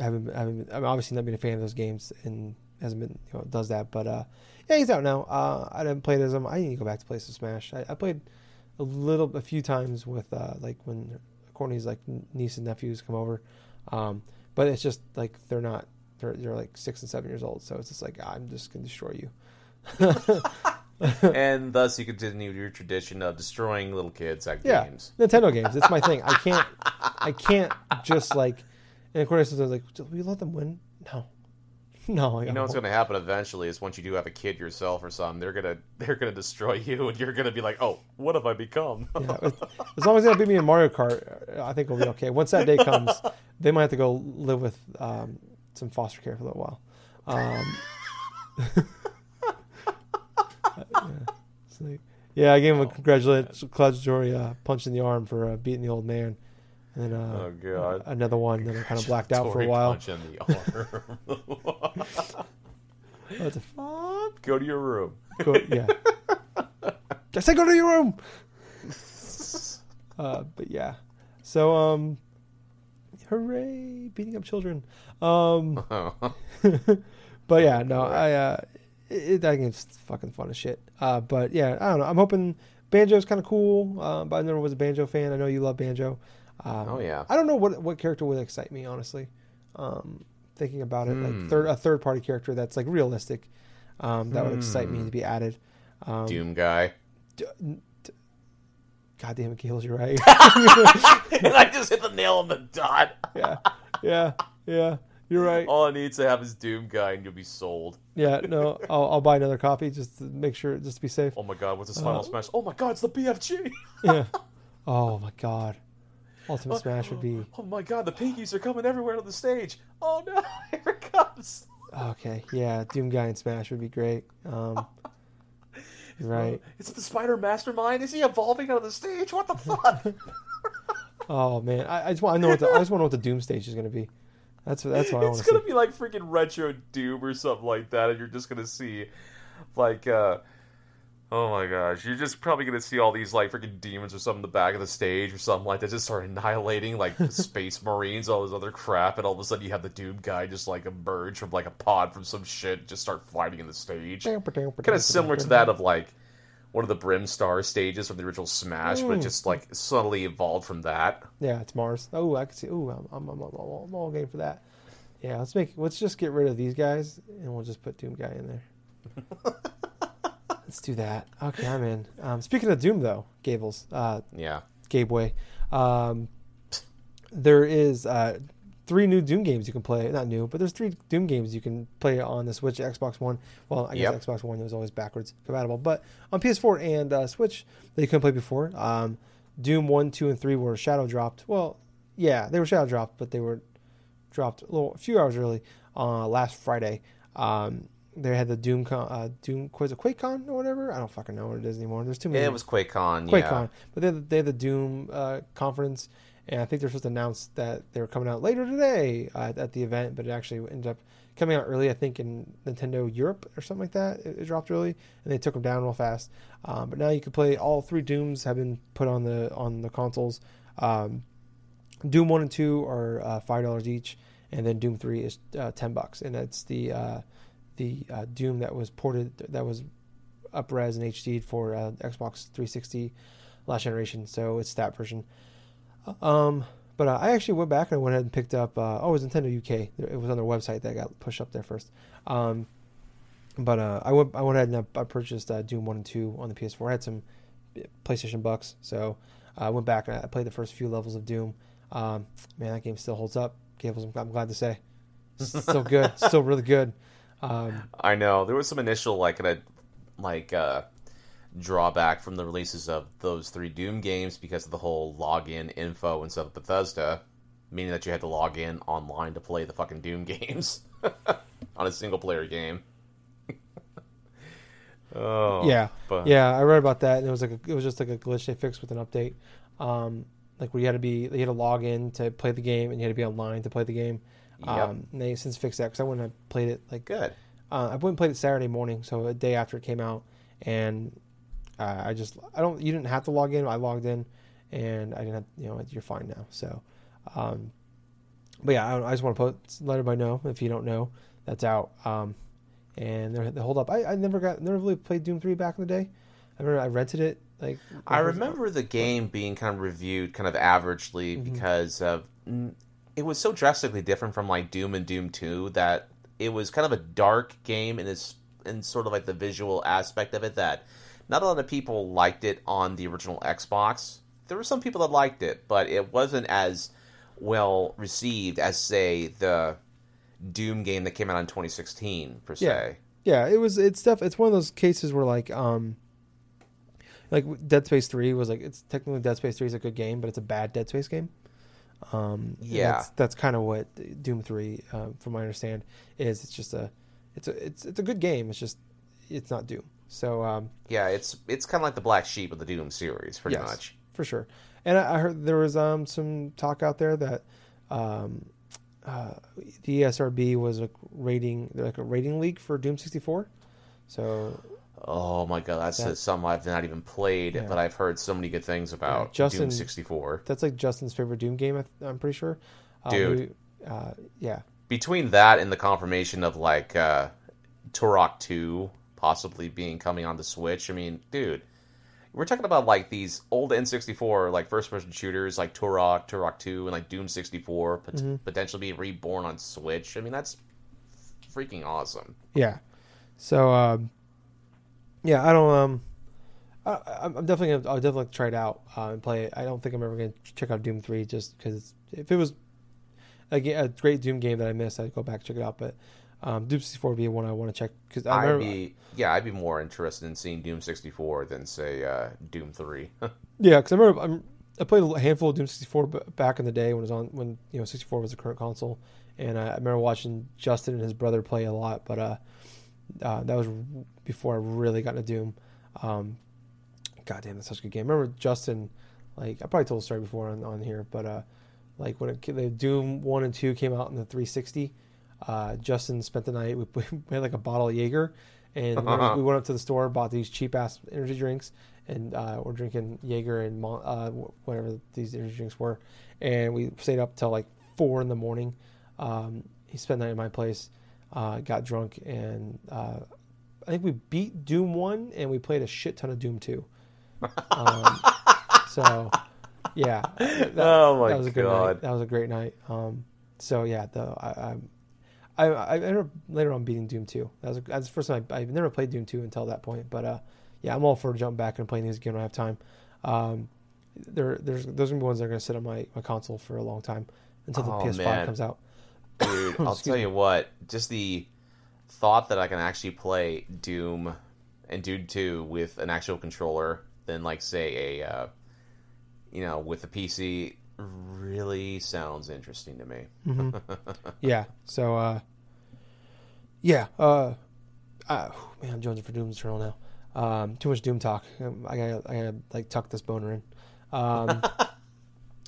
haven't. haven't I'm obviously not been a fan of those games and hasn't been you know does that. But uh, yeah, he's out now. Uh, I didn't play it as him. I need to go back to play some Smash. I, I played a little, a few times with uh, like when Courtney's like niece and nephews come over, um, but it's just like they're not. They're, they're like six and seven years old, so it's just like I'm just gonna destroy you. and thus, you continue your tradition of destroying little kids at Yeah, games. Nintendo games. It's my thing. I can't. I can't just like. And of course, I was like, "We let them win." No, no. I You know what's going to happen eventually is once you do have a kid yourself or something, they're gonna they're gonna destroy you, and you're gonna be like, "Oh, what have I become?" Yeah, as- as long as they don't beat me in Mario Kart, I think we'll be okay. Once that day comes, they might have to go live with um, some foster care for a little while. Um, yeah, like- yeah, I gave him a congratulatory, congratulatory uh, punch in the arm for uh, beating the old man, and then uh, Oh, God. another one that I kind of blacked out for a while. Punch in the arm. That's a- Go to your room. go, yeah, I said go to your room. Uh, but yeah, so um, hooray, beating up children. Um, but yeah, no, I uh, it, that game's fucking fun as shit. Uh, but yeah, I don't know. I'm hoping Banjo's kind of cool. Uh, but I never was a Banjo fan. I know you love Banjo. Um, Oh, yeah. I don't know what what character would excite me honestly. Um, thinking about it, Hmm. like third a third party character that's like realistic. Um, that would excite Hmm. me to be added. Um, Doom guy. d- God damn it, Keels, you're right. and I just hit the nail on the dot. yeah, yeah, yeah. You're right. All I need to have is Doom guy, and you'll be sold. Yeah, no, I'll, I'll buy another copy just to make sure, just to be safe. Oh my god, what's this final Uh, smash? Oh my god, it's the BFG. Yeah. Oh my god. Ultimate Smash would be Oh my god, the pinkies are coming everywhere on the stage. Oh no, here it comes. okay. Yeah, Doom Guy and Smash would be great. Um, right. Is it the Spider Mastermind? Is he evolving out of the stage? What the fuck? Oh man, I, I just want I know what the, I just want to know what the Doom stage is gonna be. That's that's what I want it's to see. gonna be like freaking retro Doom or something like that, and you're just gonna see, like, uh, oh my gosh, you're just probably gonna see all these like freaking demons or something in the back of the stage or something like that, just start annihilating like space marines, all this other crap, and all of a sudden you have the Doom guy just like emerge from like a pod from some shit, just start fighting in the stage. Kind of similar to that of like one of the Brinstar stages from the original Smash, but Mm. just like subtly evolved from that. Yeah, it's Mars. Oh, I can see. Oh, I'm I'm, I'm, I'm, I'm all game for that. Yeah, let's make let's just get rid of these guys and we'll just put Doom Guy in there. let's do that. Okay, I'm in. Um, speaking of Doom though, Gables, uh, Yeah. Gabeway, um, there is uh, three new Doom games you can play. Not new, but there's three Doom games you can play on the Switch, Xbox One. Well, I guess Yep. Xbox One was always backwards compatible, but on PS4 and uh, Switch that you couldn't play before. Um, Doom one, two, and three were shadow dropped. Well, yeah, they were shadow dropped, but they were dropped a little, a few hours early uh, last Friday. Um, they had the Doom con, uh, Doom was it QuakeCon or whatever. I don't fucking know what it is anymore. There's too many. Yeah, it was QuakeCon. QuakeCon, Yeah. but they had, they had the Doom uh, conference, and I think they're supposed to announce that they were coming out later today uh, at the event, but it actually ended up coming out early. I think in Nintendo Europe or something like that. It, it dropped early, and they took them down real fast. Um, but now you can play all three Dooms have been put on the on the consoles. Um, Doom one and two are uh, five dollars each, and then Doom three is uh, ten bucks, and that's the uh, the uh, Doom that was ported that was upres and HD'd for uh, Xbox 360 last generation, so it's that version. Um, but uh, I actually went back and I went ahead and picked up. Uh, oh, it was Nintendo UK. It was on their website that got pushed up there first. Um, but uh, I went I went ahead and I, I purchased uh, Doom one and two on the PS4. I had some PlayStation bucks. So I went back and I played the first few levels of Doom. Um, man, that game still holds up. Gables, I'm glad to say, still good, still really good. Um, I know there was some initial like of like uh, drawback from the releases of those three Doom games because of the whole login info and stuff. Bethesda, meaning that you had to log in online to play the fucking Doom games on a single player game. oh yeah, but- yeah, I read about that, and it was like a, it was just like a glitch they fixed with an update. Um, like where you had to be, you had to log in to play the game, and you had to be online to play the game. Um, they since fixed that because I wouldn't have played it like good. uh, I wouldn't played it Saturday morning, so a day after it came out, and uh, I just I don't you didn't have to log in. I logged in, and I didn't have you know you're fine now. So, um, but yeah, I, I just want to put let everybody know if you don't know that's out. Um, and they're, they hold up. I, I never got never really played Doom three back in the day. I remember I rented it like I remember the game being kind of reviewed kind of averagely Mm-hmm. because of it was so drastically different from like Doom and Doom 2 that it was kind of a dark game in its in sort of like the visual aspect of it that not a lot of people liked it on the original Xbox. There were some people that liked it, but it wasn't as well received as say the Doom game that came out in 2016 per se. Yeah, it was. It's stuff. It's one of those cases where like um, like Dead Space Three was like it's technically Dead Space Three is a good game, but it's a bad Dead Space game. Um, Yeah. that's, that's kind of what Doom Three, um, from my understand, is. It's just a, it's a, it's it's a good game. It's just, it's not Doom. So um, Yeah, it's it's kind of like the black sheep of the Doom series pretty Yes. much. for sure. And I I heard there was um some talk out there that um, uh, the ESRB was a rating like a rating league for Doom sixty four. So Oh my god, that's That- something I've not even played, Yeah. but I've heard so many good things about Justin- Doom 64. That's like Justin's favorite Doom game. I'm pretty sure. Uh, Dude. we- uh, yeah, Between that and the confirmation of like uh, Turok 2 possibly being coming on the Switch, I mean, dude, we're talking about like these old N64 like first-person shooters like Turok, Turok 2, and like Doom 64 pot- Mm-hmm. potentially being reborn on Switch. I mean, that's freaking awesome. yeah. So um, yeah, I don't. Um, I, I'm I'm definitely gonna. I'll definitely try it out uh, and play it. I don't think I'm ever gonna check out Doom three just because if it was a, a great Doom game that I missed, I'd go back and check it out. But um, Doom 64 would be one I want to check because I I'd remember. be yeah, I'd be more interested in seeing Doom 64 than say uh, Doom 3. Yeah, because I remember I'm, I played a handful of Doom 64 back in the day when it was on when you know 64 was the current console, and I, I remember watching Justin and his brother play a lot. But uh, uh, that was before I really got into Doom. Um, God damn, that's such a good game. I remember Justin, like I probably told the story before on, on here, but uh, like when it, the Doom one and two came out in the 360, uh, Justin spent the night. We, we had like a bottle of Jaeger, and we went- we went up to the store, bought these cheap ass energy drinks, and uh, we're drinking Jaeger and uh, whatever these energy drinks were, and we stayed up till like four in the morning. Um, he spent the night at my place, uh, got drunk, and uh, I think we beat Doom one, and we played a shit ton of Doom two. Um, so yeah, that, Oh my that was a good God. night. That was a great night. Um, so yeah, the I, I, I, ended up later on beating Doom two. That was that's the first time I, I've never played Doom two until that point. But uh, yeah, I'm all for jumping back and playing these again when I have time. Um, there, there's those are gonna be ones that are gonna sit on my, my console for a long time until the Oh, PS5 man. comes out. Dude, I'll tell you what, just the thought that I can actually play Doom and Doom 2 with an actual controller than like say a uh, you know, with a PC really sounds interesting to me. Mhm. yeah. So uh, yeah. Uh, uh, man, I'm jonesing for Doom Eternal now. Um, too much Doom talk. Um, I gotta, I gotta like tuck this boner in. Um,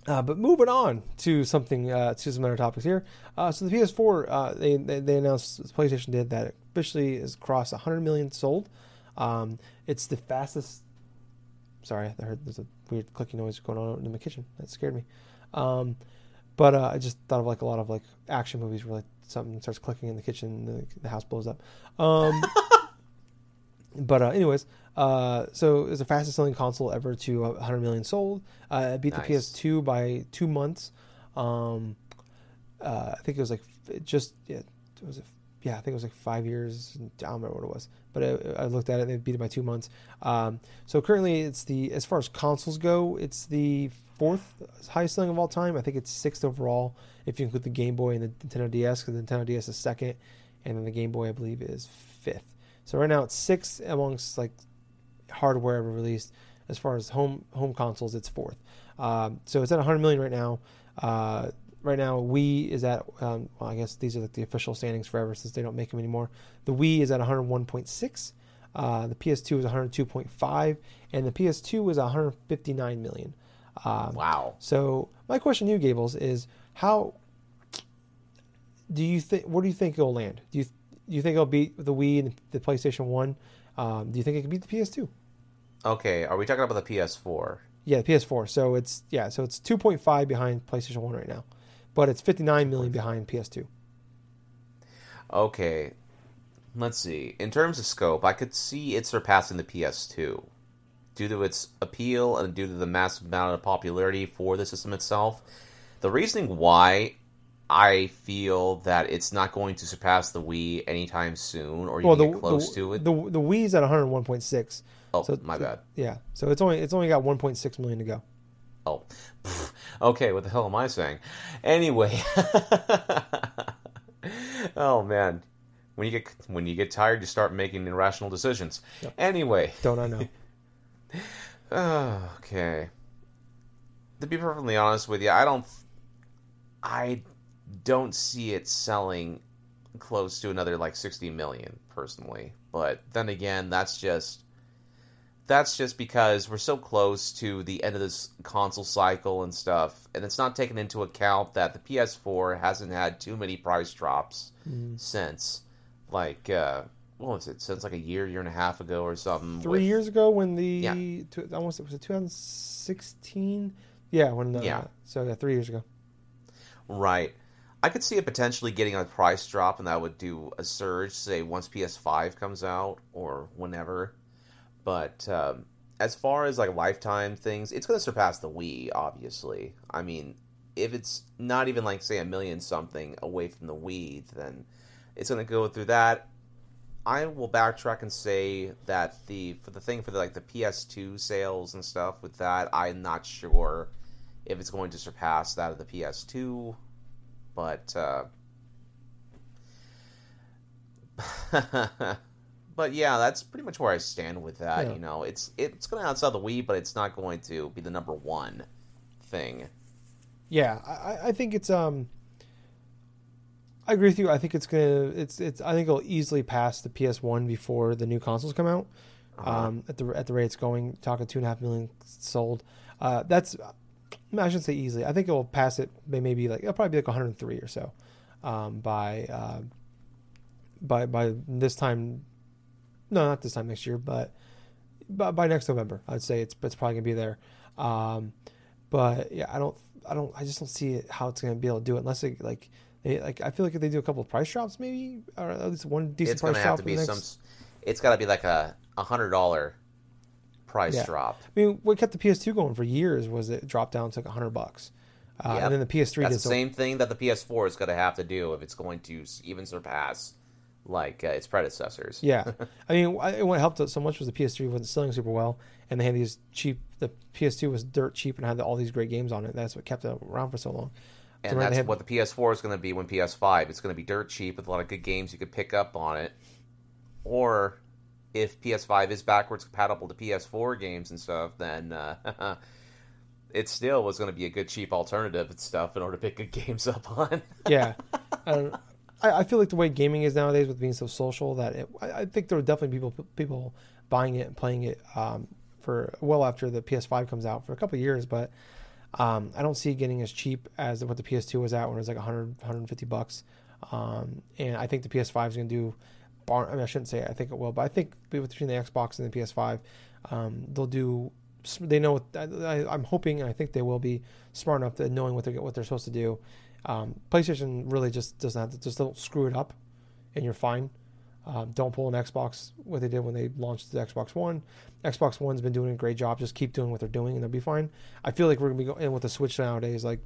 uh, but moving on to something, uh, to some other topics here. Uh, so the PS4, uh, they, they they announced PlayStation did that officially is crossed 100 million sold. Um, it's the fastest. Sorry, I heard there's a weird clicking noise going on in my kitchen. That scared me. Um, but uh, I just thought of like a lot of like action movies where like something starts clicking in the kitchen, and the, the house blows up. Um, but uh, anyways, uh, so it was the fastest selling console ever to 100 million sold. Uh, it beat the PS2 by two months. Um, uh, I think it was like it just yeah, was a, yeah, I think it was like five years. I don't remember what it was, but I, I looked at it. and They beat it by two months. Um, so currently, it's the as far as consoles go, it's the fourth highest selling of all time. I think it's sixth overall if you include the Game Boy and the Nintendo DS, because the Nintendo DS is second, and then the Game Boy I believe is fifth. So right now it's sixth amongst like hardware ever released. As far as home home consoles, it's fourth. Um, so it's at 100 million right now. Uh, right now, Wii is at. Um, well, I guess these are like the official standings forever since they don't make them anymore. The Wii is at 101.6. Uh, the PS2 is 102.5, and the PS2 was 159 million. Um, Wow. so my question to you, Gables, is how do you think? Where do you think it'll land? Do you you think it'll beat the Wii and the PlayStation One? Um, do you think it can beat the PS2? Okay, are we talking about the PS4? Yeah, the PS4. So it's yeah, so it's 2.5 behind PlayStation One right now, but it's 59 million behind PS2. Okay, let's see. In terms of scope, I could see it surpassing the PS2 due to its appeal and due to the massive amount of popularity for the system itself. The reasoning why I feel that it's not going to surpass the Wii anytime soon or even Well, the get close the, to it. the the Wii's at 101.6. oh, so- my bad. Yeah, so it's only it's only got 1.6 million to go. Oh, okay. What the hell am I saying? Anyway, oh man, when you get when you get tired, you start making irrational decisions. Yep. Anyway, Don't I know? okay. To be perfectly honest with you, I don't, I don't see it selling close to another like sixty million personally. But then again, that's just that's just because we're so close to the end of this console cycle and stuff, and it's not taken into account that the PS4 hasn't had too many price drops Mm. since, like, uh, what was it? Since like a year, year and a half ago or something. Three with- years ago when the Yeah. two, I want to say was it 2016? Yeah, when the, Yeah. So yeah, three years ago. Right. I could see it potentially getting a price drop, and that would do a surge, say once PS5 comes out or whenever. But um, as far as like lifetime things, it's going to surpass the Wii, obviously. I mean, if it's not even like say a million something away from the Wii, then it's going to go through that. I will backtrack and say that the for the thing for the, like the PS2 sales and stuff with that, I'm not sure if it's going to surpass that of the PS2, but uh, but yeah, that's pretty much where I stand with that. Yeah. You know, it's it's going to outsell the Wii, but it's not going to be the number one thing. Yeah, I, I- think it's um. I agree with you. I think it's gonna. It's it's. I think it'll easily pass the PS One before the new consoles come out. Uh-huh. Um, at the at the rate it's going, talking two and a half million sold. Uh, that's. I shouldn't say easily. I think it will pass it. Maybe like it'll probably be like 103 or so, um, by uh, by by this time. No, not this time next year, but by, by next November, I'd say it's it's probably gonna be there. Um, but yeah, I don't, I don't, I just don't see it, how it's gonna be able to do it unless it like, they, like I feel like if they do a couple of price drops, maybe or at least one decent it's gonna have to be the some. It's got to be like a a hundred dollar price Yeah. drop. I mean, what kept the PS2 going for years was it dropped down to like hundred bucks, uh, Yep. and then the PS3 That's did the so. same thing that the PS4 is going to have to do if it's going to even surpass like uh, its predecessors. Yeah, I mean, I- what helped it so much was the PS3 wasn't selling super well, and they had these cheap. The PS2 was dirt cheap and had all these great games on it. That's what kept it around for so long. And So, that's had- what the PS4 is going to be when PS5. It's going to be dirt cheap with a lot of good games you could pick up on it. Or if PS5 is backwards compatible to PS4 games and stuff, then uh, it still was going to be a good cheap alternative and stuff in order to pick good games up on. yeah, I. I, I feel like the way gaming is nowadays with being so social that it, I, I think there are definitely people people buying it and playing it um, for well after the PS5 comes out for a couple years, but um, I don't see it getting as cheap as what the PS2 was at when it was like 100 150 bucks. Um, and I think the PS5 is going to do. I mean, I shouldn't say I think it will, but I think between the Xbox and the PS5, um, they'll do. They know. I, I'm hoping, and I think they will be smart enough to knowing what they're what they're supposed to do. Um, PlayStation really just doesn't have to just don't screw it up, and you're fine. Um, don't pull an Xbox what they did when they launched the Xbox One. Xbox One's been doing a great job. Just keep doing what they're doing, and they'll be fine. I feel like we're gonna be going with the Switch nowadays. Like,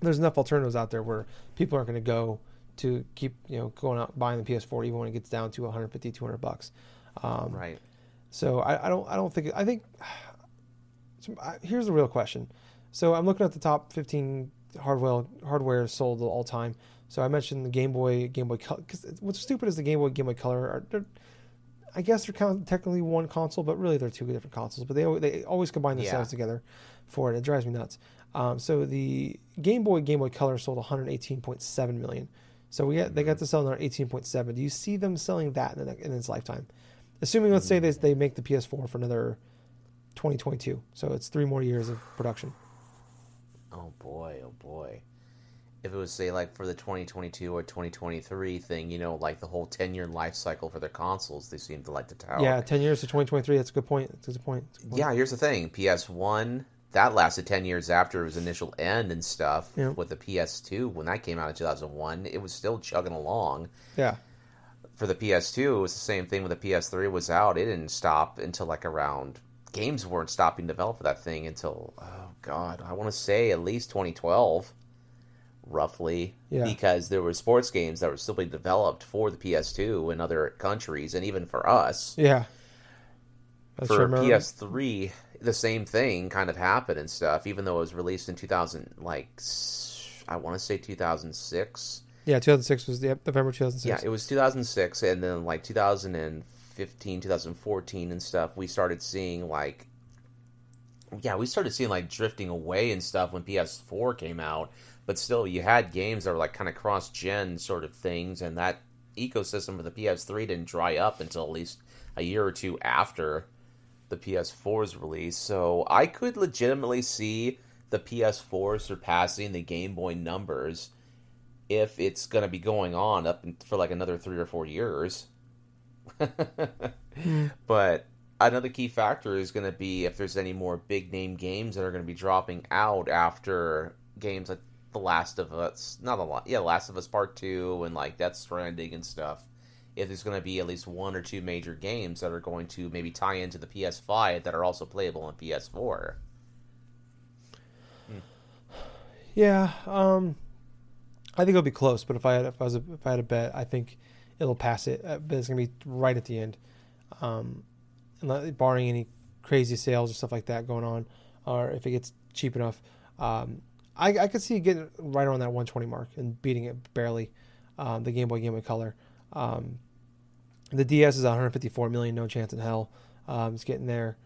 there's enough alternatives out there where people aren't going to go to keep you know going out buying the PS4 even when it gets down to 150 200 bucks. Um, right. So I, I don't I don't think I think here's the real question. So I'm looking at the top 15 hardware hardware sold all time. So I mentioned the Game Boy, Game Boy Color. Because what's stupid is the Game Boy, Game Boy Color. Are, I guess they're technically one console, but really they're two different consoles. But they they always combine the yeah. sales together for it. It drives me nuts. Um, so the Game Boy, Game Boy Color sold 118.7 million. So we got, they got to sell another 18.7. Do you see them selling that in, the, in its lifetime? Assuming, let's say they, they make the PS4 for another 2022. So it's three more years of production. Oh boy, oh boy. If it was say like for the 2022 or 2023 thing, you know, like the whole 10 year life cycle for their consoles, they seem to like to tout. Yeah, 10 years to 2023. That's a good point. That's a good point. A good point. Yeah, here's the thing: PS1 that lasted 10 years after its initial end and stuff. Yeah. With the PS2, when that came out in 2001, it was still chugging along. Yeah. For the PS2, it was the same thing when the PS3 was out. It didn't stop until like around games weren't stopping develop for that thing until oh god, I want to say at least 2012, roughly. Yeah. Because there were sports games that were still being developed for the PS2 in other countries, and even for us. Yeah. That's for PS3, the same thing kind of happened and stuff. Even though it was released in 2000, like I want to say 2006. Yeah, 2006 was the November 2006. Yeah, it was 2006, and then like 2015, 2014, and stuff. We started seeing like, yeah, we started seeing like drifting away and stuff when PS4 came out. But still, you had games that were like kind of cross-gen sort of things, and that ecosystem for the PS3 didn't dry up until at least a year or two after the PS4's release. So I could legitimately see the PS4 surpassing the Game Boy numbers if it's going to be going on up for like another three or four years. mm. But another key factor is going to be if there's any more big name games that are going to be dropping out after games like The Last of Us, not a lot, yeah, Last of Us Part Two and like Death Stranding and stuff if there's going to be at least one or two major games that are going to maybe tie into the PS5 that are also playable on PS4. Hmm. Yeah, um, I think it'll be close. But if I had if I was a, if I had a bet, I think it'll pass it. Uh, but it's going to be right at the end, um, barring any crazy sales or stuff like that going on, or if it gets cheap enough. Um, I, I could see it getting right around that 120 mark and beating it barely. Um, the Game Boy Game Boy Color. Um, the DS is 154 million, no chance in hell. Um, it's getting there.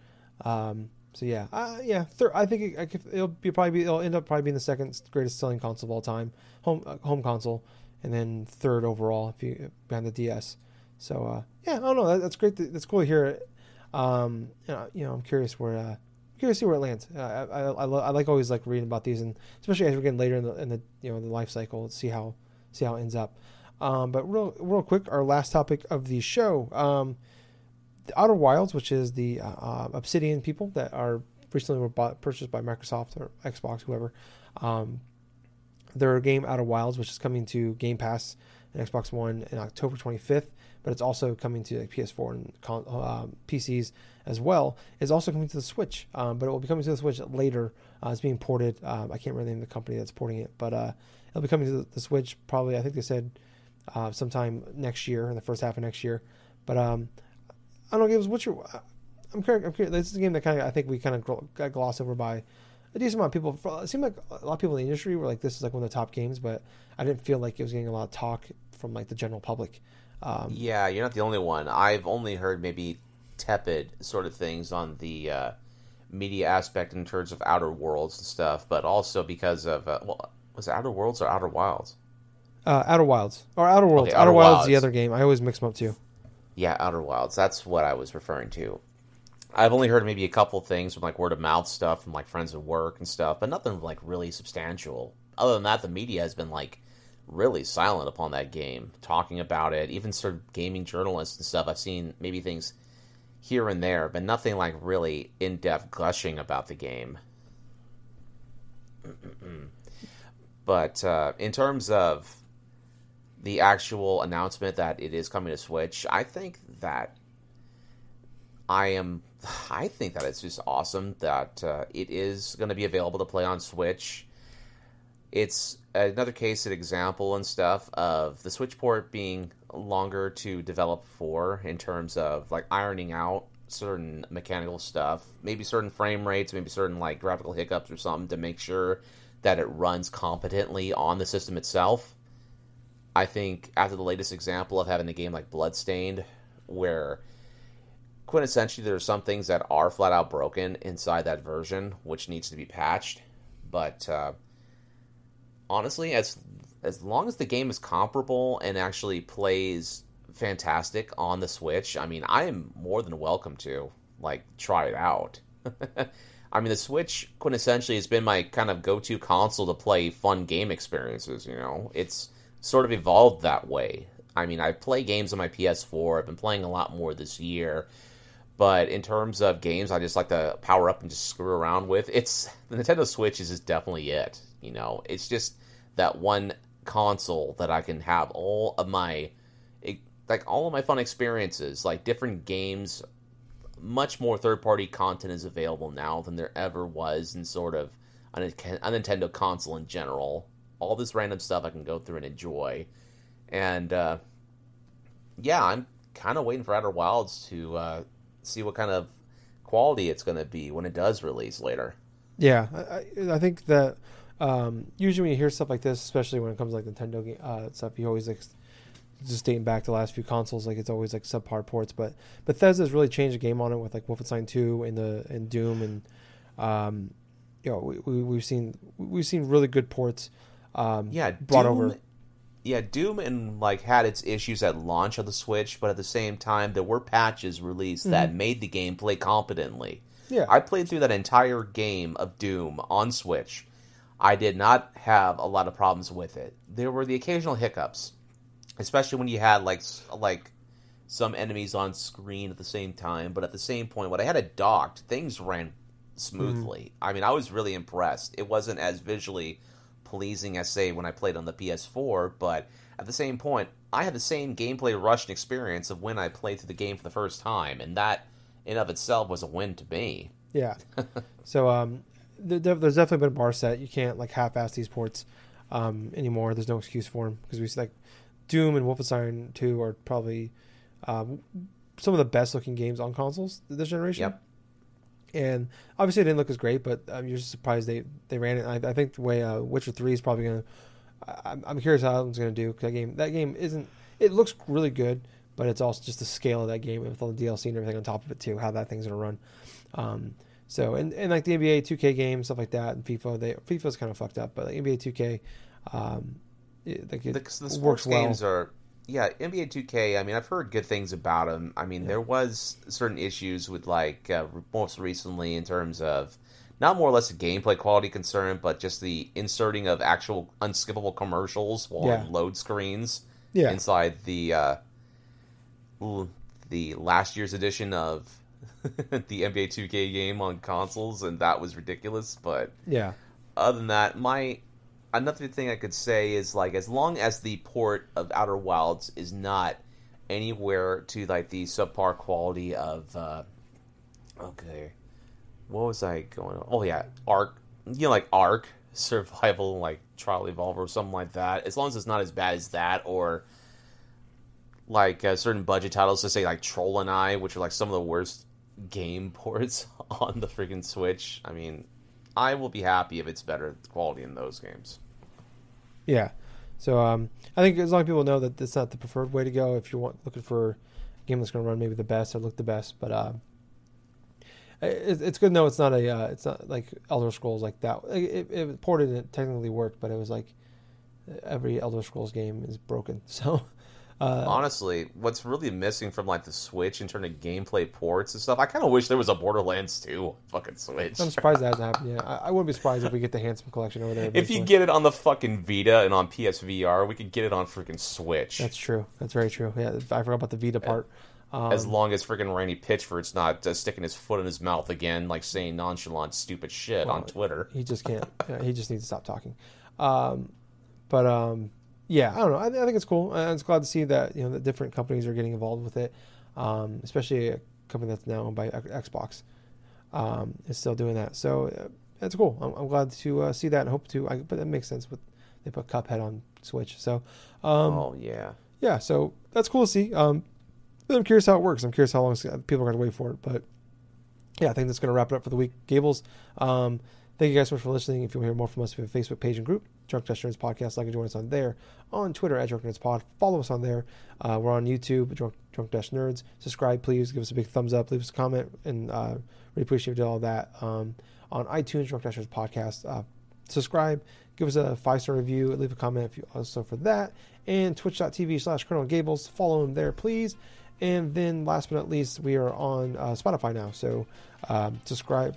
Um, so yeah, uh, yeah. Thir- I think it, will be probably be, it'll end up probably being the second greatest selling console of all time, home uh, home console, and then third overall if you behind the DS. So uh, yeah, I don't know. That, that's great. To, that's cool to hear. Um, you know, you know, I'm curious where. Uh, curious to see where it lands. Uh, I, I, I, I, like always like reading about these, and especially as we're getting later in the in the you know the life cycle, see how see how it ends up. Um, but real, real quick, our last topic of the show, um, the Outer Wilds, which is the uh, uh, Obsidian people that are recently were bought, purchased by Microsoft or Xbox, whoever. Um, their game Outer Wilds, which is coming to Game Pass and Xbox One in October 25th, but it's also coming to like PS4 and uh, PCs as well. Is also coming to the Switch, um, but it will be coming to the Switch later. Uh, it's being ported. Um, I can't remember the name of the company that's porting it, but uh, it'll be coming to the, the Switch probably. I think they said uh, sometime next year, in the first half of next year. But um, I don't know, Gibbs. What's your? I'm curious. I'm curious. This is a game that kind of I think we kind of got glossed over by a decent amount of people. It seemed like a lot of people in the industry were like, "This is like one of the top games," but I didn't feel like it was getting a lot of talk from like the general public. Um, yeah, you're not the only one. I've only heard maybe tepid sort of things on the uh, media aspect in terms of Outer Worlds and stuff, but also because of uh, well, was it Outer Worlds or Outer Wilds? Uh, Outer Wilds or Outer Worlds. Okay, Outer, Outer Wilds, Wilds, the other game. I always mix them up too. Yeah, Outer Wilds. That's what I was referring to. I've only heard maybe a couple things from like word of mouth stuff from like friends at work and stuff, but nothing like really substantial. Other than that, the media has been like really silent upon that game, talking about it. Even sort of gaming journalists and stuff. I've seen maybe things here and there, but nothing like really in depth gushing about the game. but uh, in terms of the actual announcement that it is coming to Switch, I think that I am. I think that it's just awesome that uh, it is going to be available to play on Switch. it's another case and example and stuff of the Switch port being longer to develop for in terms of like ironing out certain mechanical stuff, maybe certain frame rates, maybe certain like graphical hiccups or something to make sure that it runs competently on the system itself. I think after the latest example of having a game like Bloodstained, where quintessentially there are some things that are flat out broken inside that version, which needs to be patched. But uh, honestly, as as long as the game is comparable and actually plays fantastic on the Switch, I mean, I am more than welcome to like try it out. I mean, the Switch quintessentially has been my kind of go-to console to play fun game experiences. You know, it's sort of evolved that way. I mean, I play games on my PS4. I've been playing a lot more this year, but in terms of games, I just like to power up and just screw around with. It's the Nintendo Switch is just definitely it. You know, it's just that one console that I can have all of my like all of my fun experiences, like different games. Much more third party content is available now than there ever was in sort of a Nintendo console in general. All this random stuff I can go through and enjoy, and uh, yeah, I'm kind of waiting for Outer Wilds to uh, see what kind of quality it's going to be when it does release later. Yeah, I, I think that um, usually when you hear stuff like this, especially when it comes to like Nintendo uh, stuff, you always like just dating back to the last few consoles, like it's always like subpar ports. But Bethesda's really changed the game on it with like Wolfenstein Two and the and Doom and um, you know we, we have seen we've seen really good ports. Um, yeah, brought Doom, over. Yeah, Doom and like had its issues at launch of the Switch, but at the same time there were patches released mm-hmm. that made the game play competently. Yeah, I played through that entire game of Doom on Switch I did not have a lot of problems with it. There were the occasional hiccups, especially when you had like like some enemies on screen at the same time. But at the same point, when I had it docked, things ran smoothly. Mm. I mean, I was really impressed. It wasn't as visually pleasing as say when I played on the PS4, but at the same point, I had the same gameplay rush and experience of when I played through the game for the first time, and that in of itself was a win to me. Yeah. so um, there's definitely been a bar set. You can't like half-ass these ports um, anymore. There's no excuse for them because we see like Doom and Wolfenstein 2 are probably um, some of the best looking games on consoles this generation. Yep. And obviously, it didn't look as great, but um, you're just surprised they, they ran it. I, I think the way uh, Witcher Three is probably gonna. I'm, I'm curious how it's gonna do. That game, that game isn't. It looks really good, but it's also just the scale of that game with all the DLC and everything on top of it too. How that thing's gonna run. Um, so and, and like the NBA 2K games, stuff like that, and FIFA, they FIFA's kind of fucked up, but like NBA 2K, um, it, like it the, the sports works games well. are yeah NBA 2K. I mean, I've heard good things about them. I mean, yeah. there was certain issues with like uh, most recently in terms of not more or less a gameplay quality concern, but just the inserting of actual unskippable commercials while yeah. load screens yeah. inside the uh, the last year's edition of the NBA 2K game on consoles, and that was ridiculous. But yeah, other than that, my another thing I could say is like as long as the port of Outer Wilds is not anywhere to like the subpar quality of uh, okay, what was I going? On? Oh yeah, ARK, You know, like ARK survival, like Trial Evolve or something like that. As long as it's not as bad as that, or like uh, certain budget titles, to say like Troll and I, which are like some of the worst game ports on the freaking Switch, I mean, I will be happy if it's better quality in those games. Yeah. So um, I think as long as people know that it's not the preferred way to go, if you're looking for a game that's going to run maybe the best or look the best, but uh, it, it's good to know it's not a uh, it's not like Elder Scrolls like that. It, it ported it technically worked, but it was like every Elder Scrolls game is broken. So uh, Honestly, what's really missing from like the Switch in terms of gameplay ports and stuff, I kind of wish there was a Borderlands 2 fucking Switch. I'm surprised that hasn't happened yet. I, I, wouldn't be surprised if we get the Handsome Collection over there. Eventually. If you get it on the fucking Vita and on PSVR, we could get it on freaking Switch. That's true. That's very true. Yeah, I forgot about the Vita part. Um, as long as freaking Randy Pitchford's not uh, sticking his foot in his mouth again, like saying nonchalant, stupid shit well, on Twitter. He just can't. yeah, he just needs to stop talking. Um, but um, yeah, I don't know. I, I think it's cool. I'm just glad to see that you know that different companies are getting involved with it, um, especially a company that's now owned by Xbox um, is still doing that. So uh, that's cool. I'm, I'm glad to uh, see that and hope to. I, but that makes sense with they put Cuphead on Switch. So, um, oh yeah, yeah. So that's cool to see. Um, I'm curious how it works. I'm curious how long people are going to wait for it. But yeah, I think that's going to wrap it up for the week. Gables, um, thank you guys so much for listening. If you want to hear more from us, we have a Facebook page and group, Drunk Dash Nerds Podcast. Like and join us on there. On Twitter at Drunk Nerds Pod. Follow us on there. Uh, we're on YouTube, Drunk, Drunk Dash Nerds. Subscribe, please. Give us a big thumbs up. Leave us a comment, and uh, really appreciate all that. Um, on iTunes, Drunk Dash Nerds Podcast. Uh, subscribe, give us a five star review, leave a comment if you also for that, and twitch.tv slash Colonel Gables. Follow him there, please. And then, last but not least, we are on uh, Spotify now. So, um, subscribe,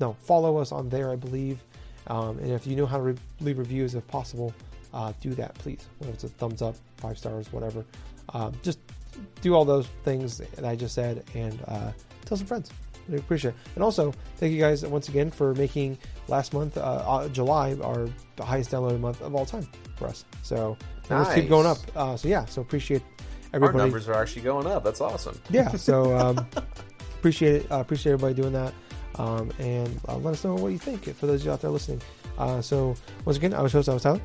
no, follow us on there, I believe. Um, and if you know how to re- leave reviews, if possible, uh, do that, please. Whether it's a thumbs up, five stars, whatever. Um, just do all those things that I just said and uh, tell some friends. I appreciate it. And also, thank you guys once again for making last month, uh, uh, July, our highest downloaded month of all time for us. So numbers nice. keep going up. Uh, so yeah, so appreciate everybody. Our numbers are actually going up. That's awesome. Yeah. So um, appreciate it. Uh, appreciate everybody doing that. Um, and uh, let us know what you think for those of you out there listening. Uh, so once again, I was host. I was Tyler.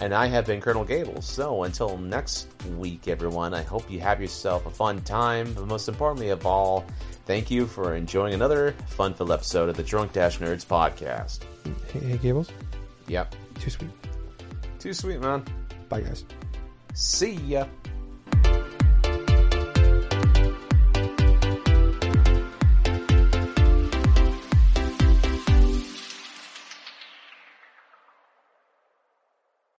And I have been Colonel Gables. So until next week, everyone, I hope you have yourself a fun time. But most importantly of all, thank you for enjoying another fun-filled episode of the Drunk Dash Nerds podcast. Hey, hey Gables. Yep. Too sweet. Too sweet, man. Bye, guys. See ya.